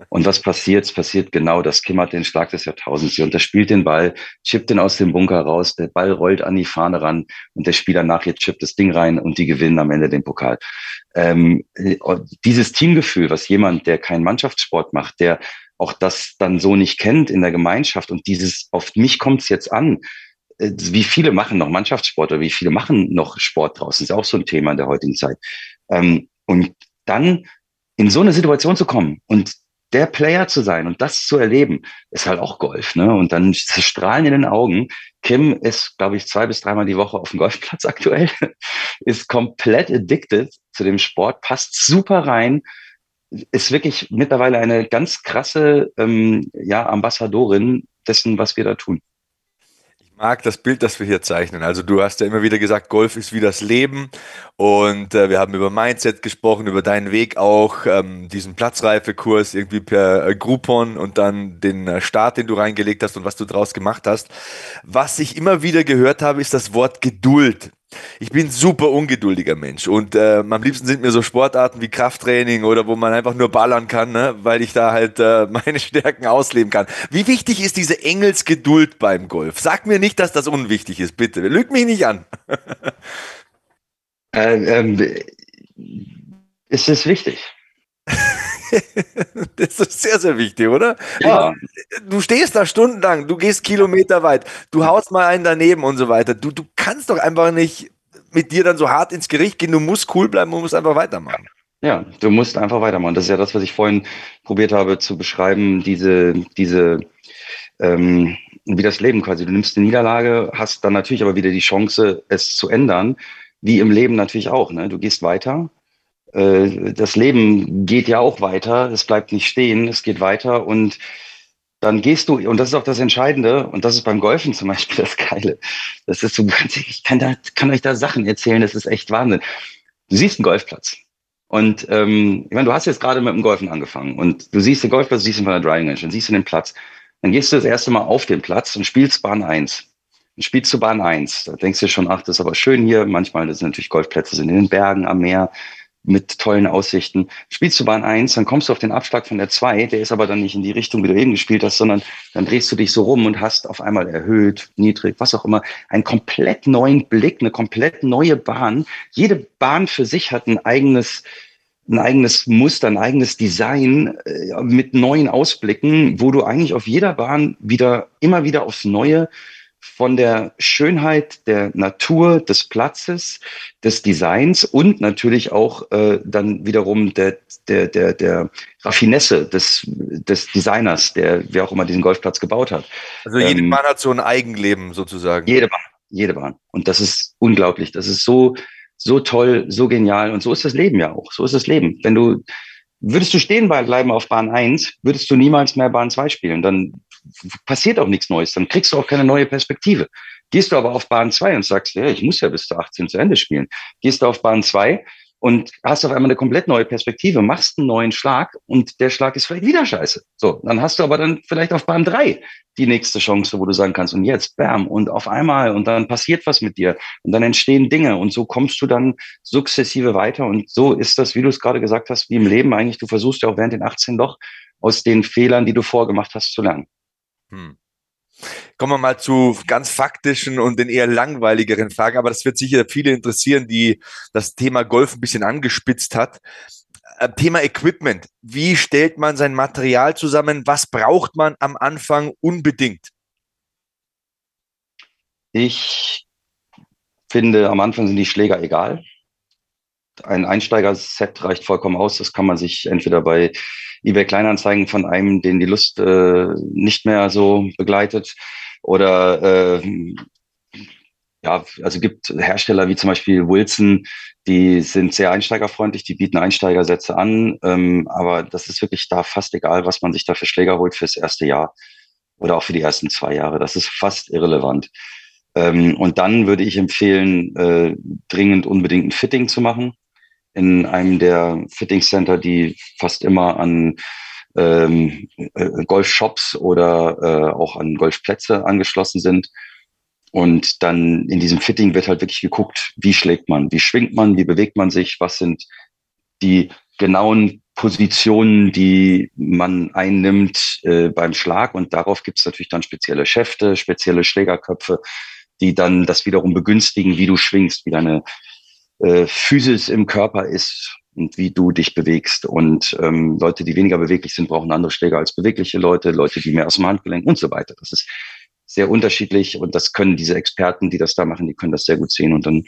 [SPEAKER 3] Und was passiert? Es passiert genau das. Kim hat den Schlag des Jahrtausends. Sie unterspielt den Ball, chippt den aus dem Bunker raus, der Ball rollt an die Fahne ran und der Spieler nachher chippt das Ding rein und die gewinnen am Ende den Pokal. Ähm, dieses Teamgefühl, was jemand, der keinen Mannschaftssport macht, der auch das dann so nicht kennt in der Gemeinschaft und dieses, auf mich kommt es jetzt an, äh, wie viele machen noch Mannschaftssport oder wie viele machen noch Sport draußen, ist auch so ein Thema in der heutigen Zeit. Ähm, und dann in so eine Situation zu kommen und der Player zu sein und das zu erleben, ist halt auch Golf. Ne? Und dann strahlen in den Augen. Kim ist, glaube ich, zwei bis dreimal die Woche auf dem Golfplatz <laughs> aktuell, ist komplett addicted zu dem Sport, passt super rein, ist wirklich mittlerweile eine ganz krasse ähm, ja, Ambassadorin dessen, was wir da tun
[SPEAKER 1] mag das Bild, das wir hier zeichnen. Also du hast ja immer wieder gesagt, Golf ist wie das Leben und äh, wir haben über Mindset gesprochen, über deinen Weg auch, ähm, diesen Platzreifekurs irgendwie per äh, Groupon und dann den äh, Start, den du reingelegt hast und was du draus gemacht hast. Was ich immer wieder gehört habe, ist das Wort Geduld. Ich bin super ungeduldiger Mensch und äh, am liebsten sind mir so Sportarten wie Krafttraining oder wo man einfach nur ballern kann, ne? weil ich da halt äh, <laughs> meine Stärken ausleben kann. Wie wichtig ist diese Engelsgeduld beim Golf? Sag mir nicht, dass das unwichtig ist, bitte. Lüg mich nicht an. <laughs>
[SPEAKER 3] äh, ähm, ist es wichtig? <laughs> <laughs>
[SPEAKER 1] das ist sehr, sehr wichtig, oder? Ja. Du stehst da stundenlang, du gehst Kilometer weit, du haust mal einen daneben und so weiter. Du, du kannst doch einfach nicht mit dir dann so hart ins Gericht gehen. Du musst cool bleiben und musst einfach weitermachen.
[SPEAKER 3] Ja, du musst einfach weitermachen. Das ist ja das, was ich vorhin probiert habe zu beschreiben, diese, diese, ähm, wie das Leben quasi. Du nimmst eine Niederlage, hast dann natürlich aber wieder die Chance, es zu ändern, wie im Leben natürlich auch. Ne? Du gehst weiter, das Leben geht ja auch weiter, es bleibt nicht stehen, es geht weiter und dann gehst du, und das ist auch das Entscheidende, und das ist beim Golfen zum Beispiel das Geile. Das ist so, ich kann, da, kann euch da Sachen erzählen, das ist echt Wahnsinn. Du siehst einen Golfplatz. Und ähm, ich meine, du hast jetzt gerade mit dem Golfen angefangen und du siehst den Golfplatz, siehst ihn von der Driving Range, dann siehst du den Platz. Dann gehst du das erste Mal auf den Platz und spielst Bahn 1. Dann spielst du Bahn 1. Da denkst du schon, ach, das ist aber schön hier. Manchmal, sind natürlich Golfplätze, sind in den Bergen, am Meer mit tollen Aussichten. Spielst du Bahn 1, dann kommst du auf den Abschlag von der 2, der ist aber dann nicht in die Richtung, wie du eben gespielt hast, sondern dann drehst du dich so rum und hast auf einmal erhöht, niedrig, was auch immer, einen komplett neuen Blick, eine komplett neue Bahn. Jede Bahn für sich hat ein eigenes ein eigenes Muster, ein eigenes Design äh, mit neuen Ausblicken, wo du eigentlich auf jeder Bahn wieder immer wieder aufs Neue von der Schönheit der Natur, des Platzes, des Designs und natürlich auch äh, dann wiederum der, der, der, der Raffinesse des, des Designers, der wer auch immer diesen Golfplatz gebaut hat.
[SPEAKER 1] Also jede ähm, Bahn hat so ein Eigenleben sozusagen.
[SPEAKER 3] Jede Bahn, jede Bahn. Und das ist unglaublich. Das ist so, so toll, so genial. Und so ist das Leben ja auch. So ist das Leben. Wenn du Würdest du stehen bleiben auf Bahn 1, würdest du niemals mehr Bahn 2 spielen. Dann passiert auch nichts Neues. Dann kriegst du auch keine neue Perspektive. Gehst du aber auf Bahn 2 und sagst, ja, ich muss ja bis zu 18 zu Ende spielen. Gehst du auf Bahn 2 und hast auf einmal eine komplett neue Perspektive, machst einen neuen Schlag und der Schlag ist vielleicht wieder scheiße. So, dann hast du aber dann vielleicht auf Bahn 3 die nächste Chance, wo du sagen kannst, und jetzt, bam, und auf einmal, und dann passiert was mit dir, und dann entstehen Dinge, und so kommst du dann sukzessive weiter, und so ist das, wie du es gerade gesagt hast, wie im Leben eigentlich, du versuchst ja auch während den 18 doch aus den Fehlern, die du vorgemacht hast, zu lernen. Hm.
[SPEAKER 1] Kommen wir mal zu ganz faktischen und den eher langweiligeren Fragen, aber das wird sicher viele interessieren, die das Thema Golf ein bisschen angespitzt hat. Äh, Thema Equipment. Wie stellt man sein Material zusammen? Was braucht man am Anfang unbedingt?
[SPEAKER 3] Ich finde, am Anfang sind die Schläger egal. Ein Einsteiger-Set reicht vollkommen aus. Das kann man sich entweder bei eBay Kleinanzeigen von einem, den die Lust äh, nicht mehr so begleitet, oder äh, ja, also gibt Hersteller wie zum Beispiel Wilson, die sind sehr einsteigerfreundlich, die bieten Einsteigersätze an, ähm, aber das ist wirklich da fast egal, was man sich da für Schläger holt fürs erste Jahr oder auch für die ersten zwei Jahre. Das ist fast irrelevant. Ähm, und dann würde ich empfehlen, äh, dringend unbedingt ein Fitting zu machen in einem der Fitting Center, die fast immer an ähm, äh, Golfshops oder äh, auch an Golfplätze angeschlossen sind. Und dann in diesem Fitting wird halt wirklich geguckt, wie schlägt man, wie schwingt man, wie bewegt man sich, was sind die genauen Positionen, die man einnimmt äh, beim Schlag. Und darauf gibt es natürlich dann spezielle Schäfte, spezielle Schlägerköpfe, die dann das wiederum begünstigen, wie du schwingst, wie deine äh, Physis im Körper ist und wie du dich bewegst. Und ähm, Leute, die weniger beweglich sind, brauchen andere Schläger als bewegliche Leute, Leute, die mehr aus dem Handgelenk und so weiter. Das ist sehr unterschiedlich und das können diese Experten, die das da machen, die können das sehr gut sehen. Und dann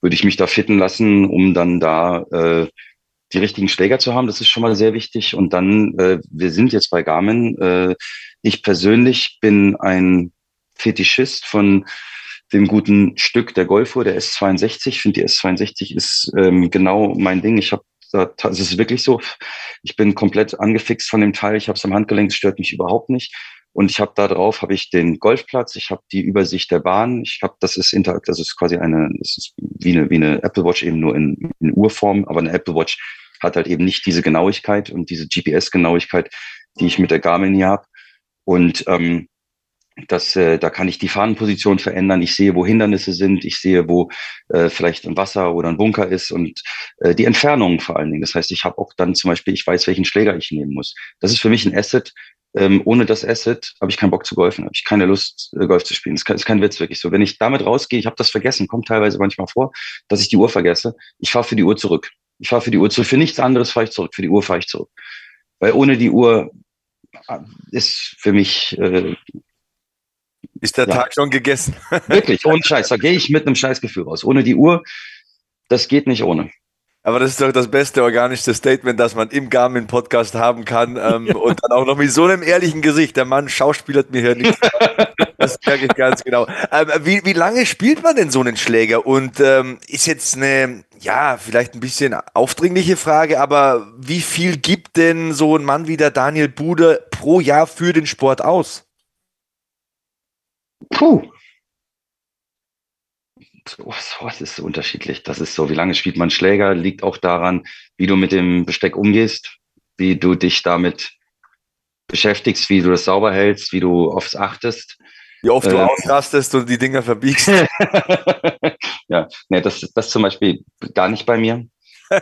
[SPEAKER 3] würde ich mich da fitten lassen, um dann da äh, die richtigen Schläger zu haben. Das ist schon mal sehr wichtig. Und dann, äh, wir sind jetzt bei Garmin. Äh, ich persönlich bin ein Fetischist von dem guten Stück der Golfuhr, der S62. Ich finde, die S62 ist ähm, genau mein Ding. Ich habe es ist wirklich so. Ich bin komplett angefixt von dem Teil. Ich habe es am Handgelenk, es stört mich überhaupt nicht. Und ich habe da drauf habe ich den Golfplatz, ich habe die Übersicht der Bahn, ich habe das ist interakt, das ist quasi eine, das ist wie eine wie eine Apple Watch eben nur in, in Urform, aber eine Apple Watch hat halt eben nicht diese Genauigkeit und diese GPS-Genauigkeit, die ich mit der Garmin hier habe. Und ähm, das, äh, da kann ich die Fahnenposition verändern. Ich sehe, wo Hindernisse sind. Ich sehe, wo äh, vielleicht ein Wasser oder ein Bunker ist und äh, die Entfernungen vor allen Dingen. Das heißt, ich habe auch dann zum Beispiel, ich weiß, welchen Schläger ich nehmen muss. Das ist für mich ein Asset. Ähm, ohne das Asset habe ich keinen Bock zu golfen, habe ich keine Lust, äh, Golf zu spielen. Das ist kein Witz wirklich so. Wenn ich damit rausgehe, ich habe das vergessen, kommt teilweise manchmal vor, dass ich die Uhr vergesse. Ich fahre für die Uhr zurück. Ich fahre für die Uhr zurück. Für nichts anderes fahre ich zurück. Für die Uhr fahre ich zurück. Weil ohne die Uhr äh, ist für mich äh,
[SPEAKER 1] ist der ja. Tag schon gegessen? <laughs>
[SPEAKER 3] Wirklich, ohne Scheiß. Da gehe ich mit einem Scheißgefühl raus. Ohne die Uhr, das geht nicht ohne.
[SPEAKER 1] Aber das ist doch das beste organische Statement, das man im Garmin-Podcast haben kann. Ähm, und dann auch noch mit so einem ehrlichen Gesicht. Der Mann schauspielert mir hier nicht. das merke ich ganz genau. Ähm, wie, wie lange spielt man denn so einen Schläger? Und ähm, ist jetzt eine, ja, vielleicht ein bisschen aufdringliche Frage, aber wie viel gibt denn so ein Mann wie der Daniel Bude pro Jahr für den Sport aus?
[SPEAKER 3] Puh. So, das ist unterschiedlich. Das ist so, wie lange spielt man Schläger, liegt auch daran, wie du mit dem Besteck umgehst, wie du dich damit beschäftigst, wie du das sauber hältst, wie du aufs achtest.
[SPEAKER 1] Wie oft du äh, ausrastest und die Dinger verbiegst. <laughs>
[SPEAKER 3] ja, ne, das, das zum Beispiel gar nicht bei mir. <laughs>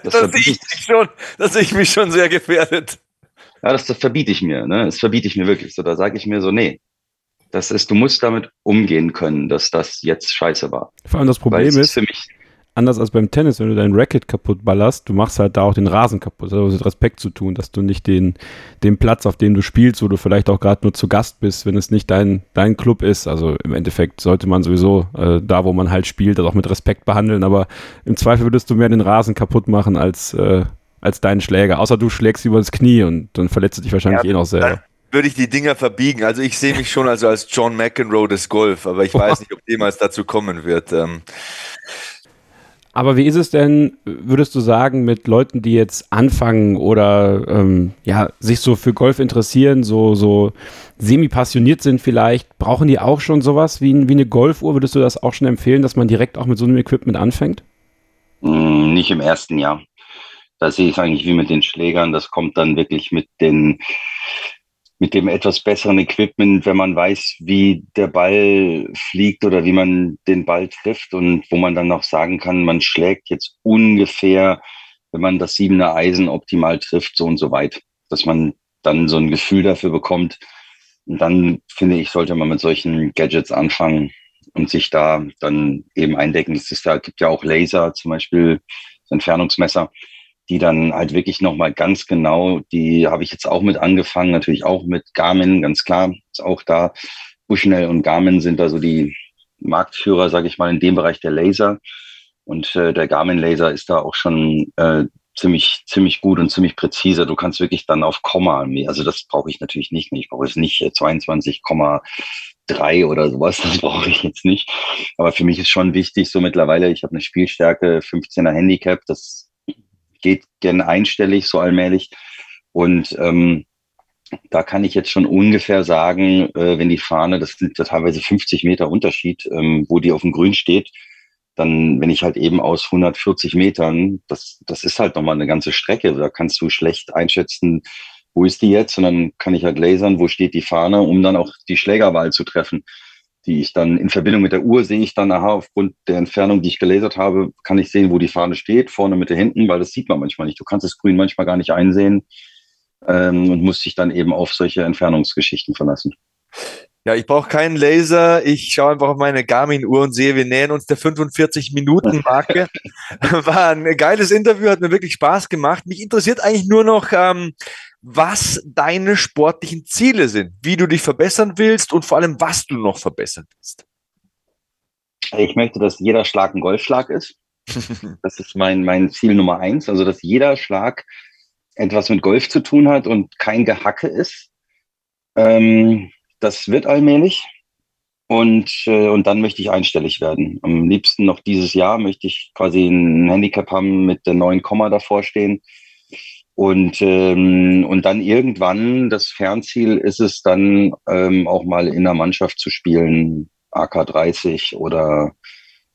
[SPEAKER 1] Das, das sehe ich, schon, das sehe ich mich schon sehr gefährdet.
[SPEAKER 3] Ja, das, das verbiete ich mir, ne? Das verbiete ich mir wirklich. So, da sage ich mir so, nee, das ist, du musst damit umgehen können, dass das jetzt scheiße war.
[SPEAKER 2] Vor allem das Problem ist, ist für mich anders als beim Tennis, wenn du dein Racket kaputt ballerst, du machst halt da auch den Rasen kaputt. Das hat mit Respekt zu tun, dass du nicht den, den Platz, auf dem du spielst, wo du vielleicht auch gerade nur zu Gast bist, wenn es nicht dein, dein Club ist. Also im Endeffekt sollte man sowieso äh, da, wo man halt spielt, das auch mit Respekt behandeln. Aber im Zweifel würdest du mehr den Rasen kaputt machen als, äh, als deinen Schläger. Außer du schlägst über das Knie und dann verletzt du dich wahrscheinlich ja, eh noch selber
[SPEAKER 1] würde ich die Dinger verbiegen. Also ich sehe mich schon also als John McEnroe des Golf, aber ich weiß nicht, ob jemals dazu kommen wird. Ähm.
[SPEAKER 2] Aber wie ist es denn, würdest du sagen, mit Leuten, die jetzt anfangen oder ähm, ja, sich so für Golf interessieren, so, so semi-passioniert sind vielleicht, brauchen die auch schon sowas wie, wie eine Golfuhr? Würdest du das auch schon empfehlen, dass man direkt auch mit so einem Equipment anfängt?
[SPEAKER 3] Mm, nicht im ersten Jahr. Da sehe ich es eigentlich wie mit den Schlägern. Das kommt dann wirklich mit den mit dem etwas besseren Equipment, wenn man weiß, wie der Ball fliegt oder wie man den Ball trifft und wo man dann noch sagen kann, man schlägt jetzt ungefähr, wenn man das siebener Eisen optimal trifft, so und so weit, dass man dann so ein Gefühl dafür bekommt. Und dann finde ich, sollte man mit solchen Gadgets anfangen und sich da dann eben eindecken. Es ist da gibt ja auch Laser, zum Beispiel Entfernungsmesser die dann halt wirklich nochmal ganz genau, die habe ich jetzt auch mit angefangen, natürlich auch mit Garmin, ganz klar, ist auch da. Bushnell und Garmin sind da so die Marktführer, sage ich mal, in dem Bereich der Laser. Und äh, der Garmin Laser ist da auch schon äh, ziemlich, ziemlich gut und ziemlich präzise. Du kannst wirklich dann auf Komma, also das brauche ich natürlich nicht. Ich brauche jetzt nicht 22,3 oder sowas, das <laughs> brauche ich jetzt nicht. Aber für mich ist schon wichtig, so mittlerweile, ich habe eine Spielstärke 15er Handicap, das geht gern einstellig, so allmählich. Und ähm, da kann ich jetzt schon ungefähr sagen, äh, wenn die Fahne, das sind ja teilweise 50 Meter Unterschied, ähm, wo die auf dem Grün steht, dann, wenn ich halt eben aus 140 Metern, das, das ist halt nochmal eine ganze Strecke, da kannst du schlecht einschätzen, wo ist die jetzt? Und dann kann ich halt lasern, wo steht die Fahne, um dann auch die Schlägerwahl zu treffen. Die ich dann in Verbindung mit der Uhr sehe ich dann, aha, aufgrund der Entfernung, die ich gelasert habe, kann ich sehen, wo die Fahne steht, vorne, Mitte, hinten, weil das sieht man manchmal nicht. Du kannst das Grün manchmal gar nicht einsehen ähm, und musst dich dann eben auf solche Entfernungsgeschichten verlassen.
[SPEAKER 1] Ja, ich brauche keinen Laser. Ich schaue einfach auf meine Garmin-Uhr und sehe, wir nähern uns der 45-Minuten-Marke. <laughs> War ein geiles Interview, hat mir wirklich Spaß gemacht. Mich interessiert eigentlich nur noch, ähm, was deine sportlichen Ziele sind, wie du dich verbessern willst und vor allem, was du noch verbessern willst.
[SPEAKER 3] Ich möchte, dass jeder Schlag ein Golfschlag ist. <laughs> Das ist mein, mein Ziel Nummer eins. Also, dass jeder Schlag etwas mit Golf zu tun hat und kein Gehacke ist. Ähm, das wird allmählich. Und, äh, und dann möchte ich einstellig werden. Am liebsten noch dieses Jahr möchte ich quasi ein Handicap haben mit der neuen Komma davor stehen. Und, ähm, und dann irgendwann, das Fernziel ist es dann ähm, auch mal in der Mannschaft zu spielen, AK 30 oder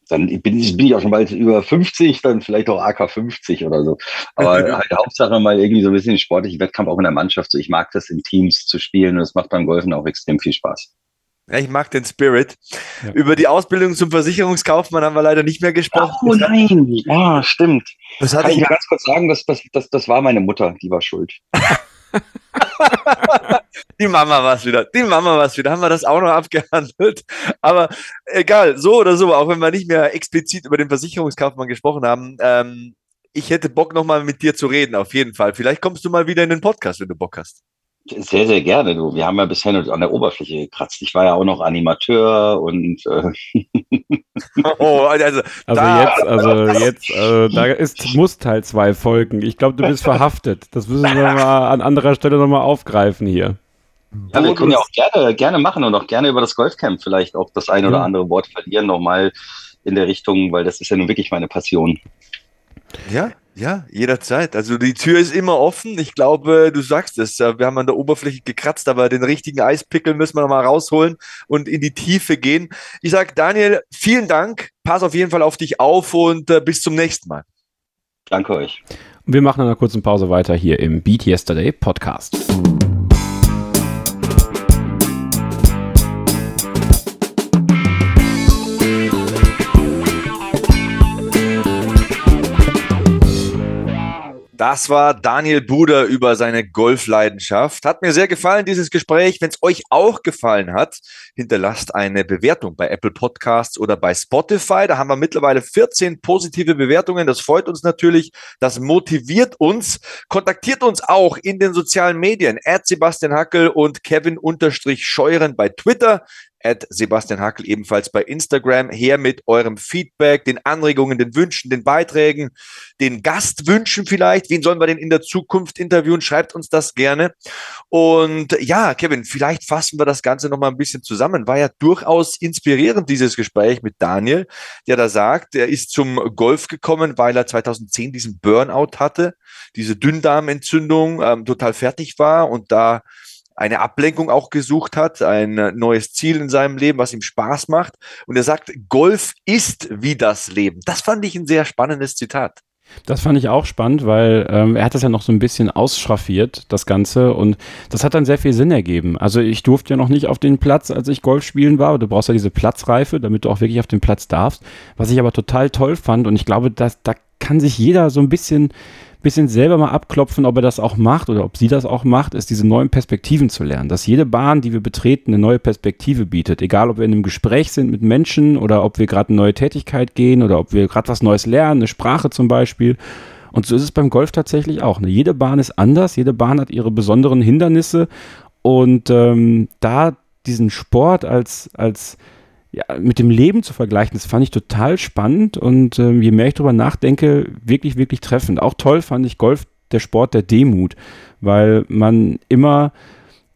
[SPEAKER 3] dann bin, bin ich auch schon bald über 50, dann vielleicht auch AK 50 oder so. Aber <laughs> halt Hauptsache mal irgendwie so ein bisschen sportlichen Wettkampf auch in der Mannschaft. So, ich mag das in Teams zu spielen und es macht beim Golfen auch extrem viel Spaß.
[SPEAKER 1] Ja, ich mag den Spirit. Ja. Über die Ausbildung zum Versicherungskaufmann haben wir leider nicht mehr gesprochen.
[SPEAKER 3] Oh nein, ja, stimmt. Das Kann ich, ich ganz kurz sagen, das, das, das, das war meine Mutter, die war schuld. <laughs>
[SPEAKER 1] die Mama war es wieder. Die Mama war es wieder. Haben wir das auch noch abgehandelt. Aber egal, so oder so, auch wenn wir nicht mehr explizit über den Versicherungskaufmann gesprochen haben, ähm, ich hätte Bock, nochmal mit dir zu reden, auf jeden Fall. Vielleicht kommst du mal wieder in den Podcast, wenn du Bock hast.
[SPEAKER 3] Sehr, sehr gerne. Du. Wir haben ja bisher nur an der Oberfläche gekratzt. Ich war ja auch noch Animateur und äh <laughs>
[SPEAKER 2] oh, also, also jetzt, also <laughs> jetzt, äh, da ist muss Teil zwei folgen. Ich glaube, du bist verhaftet. Das müssen wir mal an anderer Stelle nochmal aufgreifen hier.
[SPEAKER 3] Ja, wir können ja auch gerne, gerne machen und auch gerne über das Golfcamp vielleicht auch das ein oder andere Wort verlieren, nochmal in der Richtung, weil das ist ja nun wirklich meine Passion.
[SPEAKER 1] Ja, ja, jederzeit. Also die Tür ist immer offen. Ich glaube, du sagst es. Wir haben an der Oberfläche gekratzt, aber den richtigen Eispickel müssen wir nochmal rausholen und in die Tiefe gehen. Ich sage, Daniel, vielen Dank. Pass auf jeden Fall auf dich auf und äh, bis zum nächsten Mal.
[SPEAKER 3] Danke euch.
[SPEAKER 2] wir machen eine kurze Pause weiter hier im Beat Yesterday Podcast.
[SPEAKER 1] Das war Daniel Buder über seine Golfleidenschaft. Hat mir sehr gefallen, dieses Gespräch. Wenn es euch auch gefallen hat, hinterlasst eine Bewertung bei Apple Podcasts oder bei Spotify. Da haben wir mittlerweile 14 positive Bewertungen. Das freut uns natürlich. Das motiviert uns. Kontaktiert uns auch in den sozialen Medien. Sebastian Hackel und Kevin Scheuren bei Twitter at Sebastian Hackel ebenfalls bei Instagram. Her mit eurem Feedback, den Anregungen, den Wünschen, den Beiträgen, den Gastwünschen vielleicht. Wen sollen wir denn in der Zukunft interviewen? Schreibt uns das gerne. Und ja, Kevin, vielleicht fassen wir das Ganze nochmal ein bisschen zusammen. War ja durchaus inspirierend, dieses Gespräch mit Daniel, der da sagt, er ist zum Golf gekommen, weil er 2010 diesen Burnout hatte, diese Dünndarmentzündung, ähm, total fertig war und da eine Ablenkung auch gesucht hat, ein neues Ziel in seinem Leben, was ihm Spaß macht. Und er sagt, Golf ist wie das Leben. Das fand ich ein sehr spannendes Zitat.
[SPEAKER 2] Das fand ich auch spannend, weil ähm, er hat das ja noch so ein bisschen ausschraffiert, das Ganze, und das hat dann sehr viel Sinn ergeben. Also ich durfte ja noch nicht auf den Platz, als ich Golf spielen war. Du brauchst ja diese Platzreife, damit du auch wirklich auf den Platz darfst. Was ich aber total toll fand, und ich glaube, dass da kann sich jeder so ein bisschen bisschen selber mal abklopfen, ob er das auch macht oder ob sie das auch macht, ist diese neuen Perspektiven zu lernen. Dass jede Bahn, die wir betreten, eine neue Perspektive bietet. Egal, ob wir in einem Gespräch sind mit Menschen oder ob wir gerade eine neue Tätigkeit gehen oder ob wir gerade was Neues lernen, eine Sprache zum Beispiel. Und so ist es beim Golf tatsächlich auch. Ne? Jede Bahn ist anders, jede Bahn hat ihre besonderen Hindernisse und ähm, da diesen Sport als, als ja, mit dem Leben zu vergleichen, das fand ich total spannend und ähm, je mehr ich darüber nachdenke, wirklich, wirklich treffend. Auch toll fand ich Golf, der Sport der Demut, weil man immer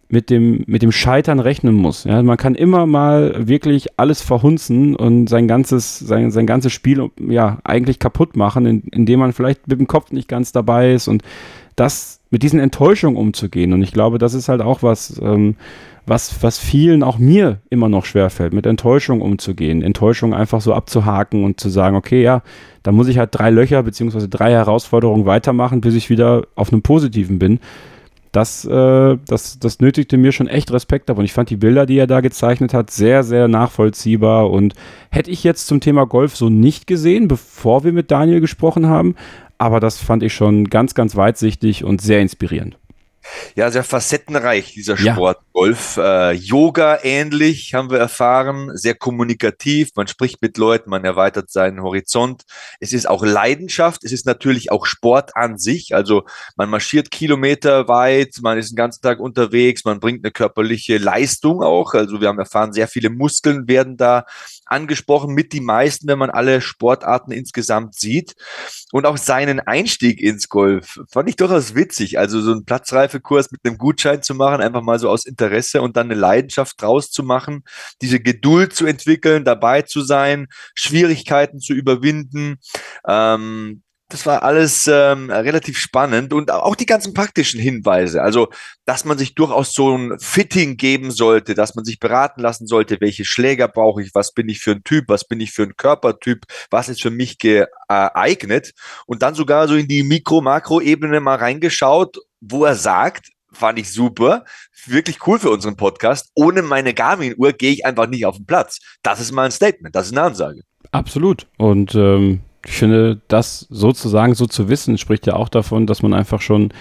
[SPEAKER 2] mit dem, mit dem Scheitern rechnen muss. Ja, man kann immer mal wirklich alles verhunzen und sein ganzes, sein, sein ganzes Spiel ja, eigentlich kaputt machen, in, indem man vielleicht mit dem Kopf nicht ganz dabei ist und das mit diesen Enttäuschungen umzugehen. Und ich glaube, das ist halt auch was, ähm, was, was vielen, auch mir immer noch schwerfällt, mit Enttäuschung umzugehen. Enttäuschung einfach so abzuhaken und zu sagen, okay, ja, da muss ich halt drei Löcher beziehungsweise drei Herausforderungen weitermachen, bis ich wieder auf einem positiven bin. das, äh, das, das nötigte mir schon echt Respekt ab. Und ich fand die Bilder, die er da gezeichnet hat, sehr, sehr nachvollziehbar. Und hätte ich jetzt zum Thema Golf so nicht gesehen, bevor wir mit Daniel gesprochen haben. Aber das fand ich schon ganz, ganz weitsichtig und sehr inspirierend.
[SPEAKER 1] Ja, sehr facettenreich, dieser Sport. Ja. Golf, äh, Yoga ähnlich, haben wir erfahren, sehr kommunikativ, man spricht mit Leuten, man erweitert seinen Horizont. Es ist auch Leidenschaft, es ist natürlich auch Sport an sich, also man marschiert Kilometer weit, man ist den ganzen Tag unterwegs, man bringt eine körperliche Leistung auch, also wir haben erfahren, sehr viele Muskeln werden da angesprochen, mit die meisten, wenn man alle Sportarten insgesamt sieht. Und auch seinen Einstieg ins Golf fand ich durchaus witzig, also so einen Platzreifekurs mit einem Gutschein zu machen, einfach mal so aus Interesse Interesse und dann eine Leidenschaft draus zu machen, diese Geduld zu entwickeln, dabei zu sein, Schwierigkeiten zu überwinden. Ähm, das war alles ähm, relativ spannend und auch die ganzen praktischen Hinweise. Also, dass man sich durchaus so ein Fitting geben sollte, dass man sich beraten lassen sollte, welche Schläger brauche ich, was bin ich für ein Typ, was bin ich für ein Körpertyp, was ist für mich geeignet. Und dann sogar so in die Mikro-Makro-Ebene mal reingeschaut, wo er sagt, fand ich super. Wirklich cool für unseren Podcast. Ohne meine Garmin-Uhr gehe ich einfach nicht auf den Platz. Das ist mal ein Statement, das ist eine Ansage.
[SPEAKER 2] Absolut. Und ähm, ich finde, das sozusagen so zu wissen, spricht ja auch davon, dass man einfach schon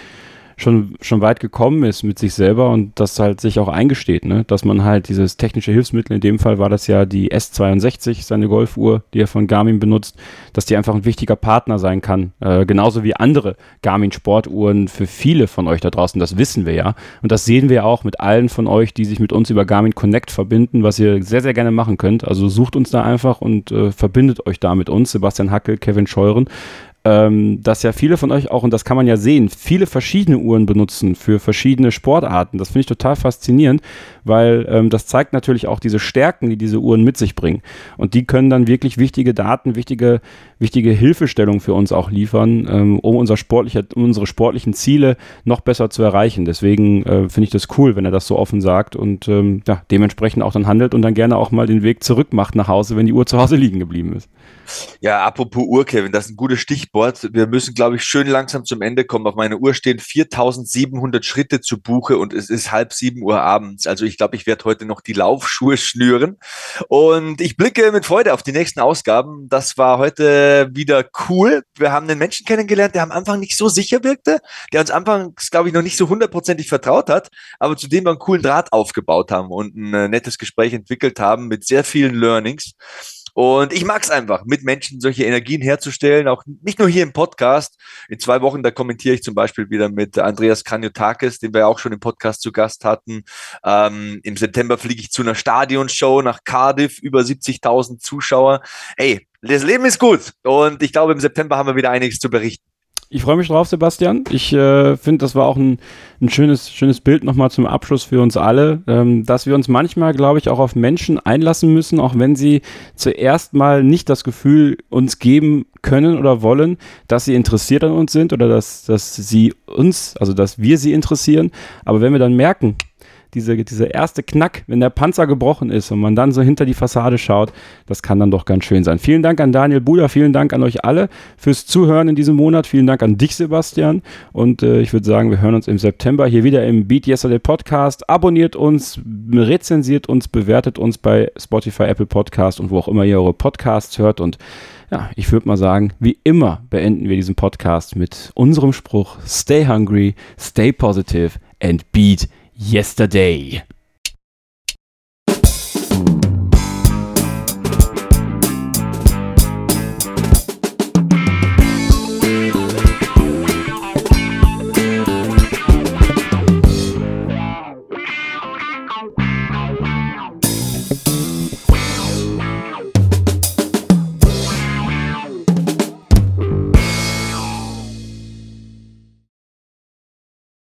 [SPEAKER 2] schon, schon weit gekommen ist mit sich selber und das halt sich auch eingesteht, ne? dass man halt dieses technische Hilfsmittel, in dem Fall war das ja die S62, seine Golfuhr, die er von Garmin benutzt, dass die einfach ein wichtiger Partner sein kann. Äh, genauso wie andere Garmin-Sportuhren für viele von euch da draußen, das wissen wir ja. Und das sehen wir auch mit allen von euch, die sich mit uns über Garmin Connect verbinden, was ihr sehr, sehr gerne machen könnt. Also sucht uns da einfach und äh, verbindet euch da mit uns, Sebastian Hackel, Kevin Scheuren ähm, dass ja viele von euch auch, und das kann man ja sehen, viele verschiedene Uhren benutzen für verschiedene Sportarten. Das finde ich total faszinierend, weil ähm, das zeigt natürlich auch diese Stärken, die diese Uhren mit sich bringen. Und die können dann wirklich wichtige Daten, wichtige, wichtige Hilfestellung für uns auch liefern, ähm, um, unser sportliche, um unsere sportlichen Ziele noch besser zu erreichen. Deswegen äh, finde ich das cool, wenn er das so offen sagt und ähm, ja, dementsprechend auch dann handelt und dann gerne auch mal den Weg zurück macht nach Hause, wenn die Uhr zu Hause liegen geblieben ist.
[SPEAKER 1] Ja, apropos Uhr, Kevin, das ist ein gutes Stichwort. Wir müssen, glaube ich, schön langsam zum Ende kommen. Auf meiner Uhr stehen 4700 Schritte zu Buche und es ist halb sieben Uhr abends. Also ich glaube, ich werde heute noch die Laufschuhe schnüren. Und ich blicke mit Freude auf die nächsten Ausgaben. Das war heute wieder cool. Wir haben einen Menschen kennengelernt, der am Anfang nicht so sicher wirkte, der uns anfangs, glaube ich, noch nicht so hundertprozentig vertraut hat, aber zu dem wir einen coolen Draht aufgebaut haben und ein äh, nettes Gespräch entwickelt haben mit sehr vielen Learnings. Und ich mag es einfach, mit Menschen solche Energien herzustellen, auch nicht nur hier im Podcast. In zwei Wochen, da kommentiere ich zum Beispiel wieder mit Andreas Kanyotakis, den wir auch schon im Podcast zu Gast hatten. Ähm, Im September fliege ich zu einer Stadionshow nach Cardiff, über 70.000 Zuschauer. Ey, das Leben ist gut. Und ich glaube, im September haben wir wieder einiges zu berichten.
[SPEAKER 2] Ich freue mich drauf, Sebastian. Ich äh, finde, das war auch ein, ein schönes, schönes Bild nochmal zum Abschluss für uns alle, ähm, dass wir uns manchmal, glaube ich, auch auf Menschen einlassen müssen, auch wenn sie zuerst mal nicht das Gefühl uns geben können oder wollen, dass sie interessiert an uns sind oder dass, dass sie uns, also dass wir sie interessieren. Aber wenn wir dann merken, diese, dieser erste Knack, wenn der Panzer gebrochen ist und man dann so hinter die Fassade schaut, das kann dann doch ganz schön sein. Vielen Dank an Daniel Buder, vielen Dank an euch alle fürs Zuhören in diesem Monat. Vielen Dank an dich, Sebastian. Und äh, ich würde sagen, wir hören uns im September hier wieder im Beat Yesterday Podcast. Abonniert uns, rezensiert uns, bewertet uns bei Spotify, Apple Podcast und wo auch immer ihr eure Podcasts hört. Und ja, ich würde mal sagen, wie immer beenden wir diesen Podcast mit unserem Spruch: Stay hungry, stay positive and beat yesterday.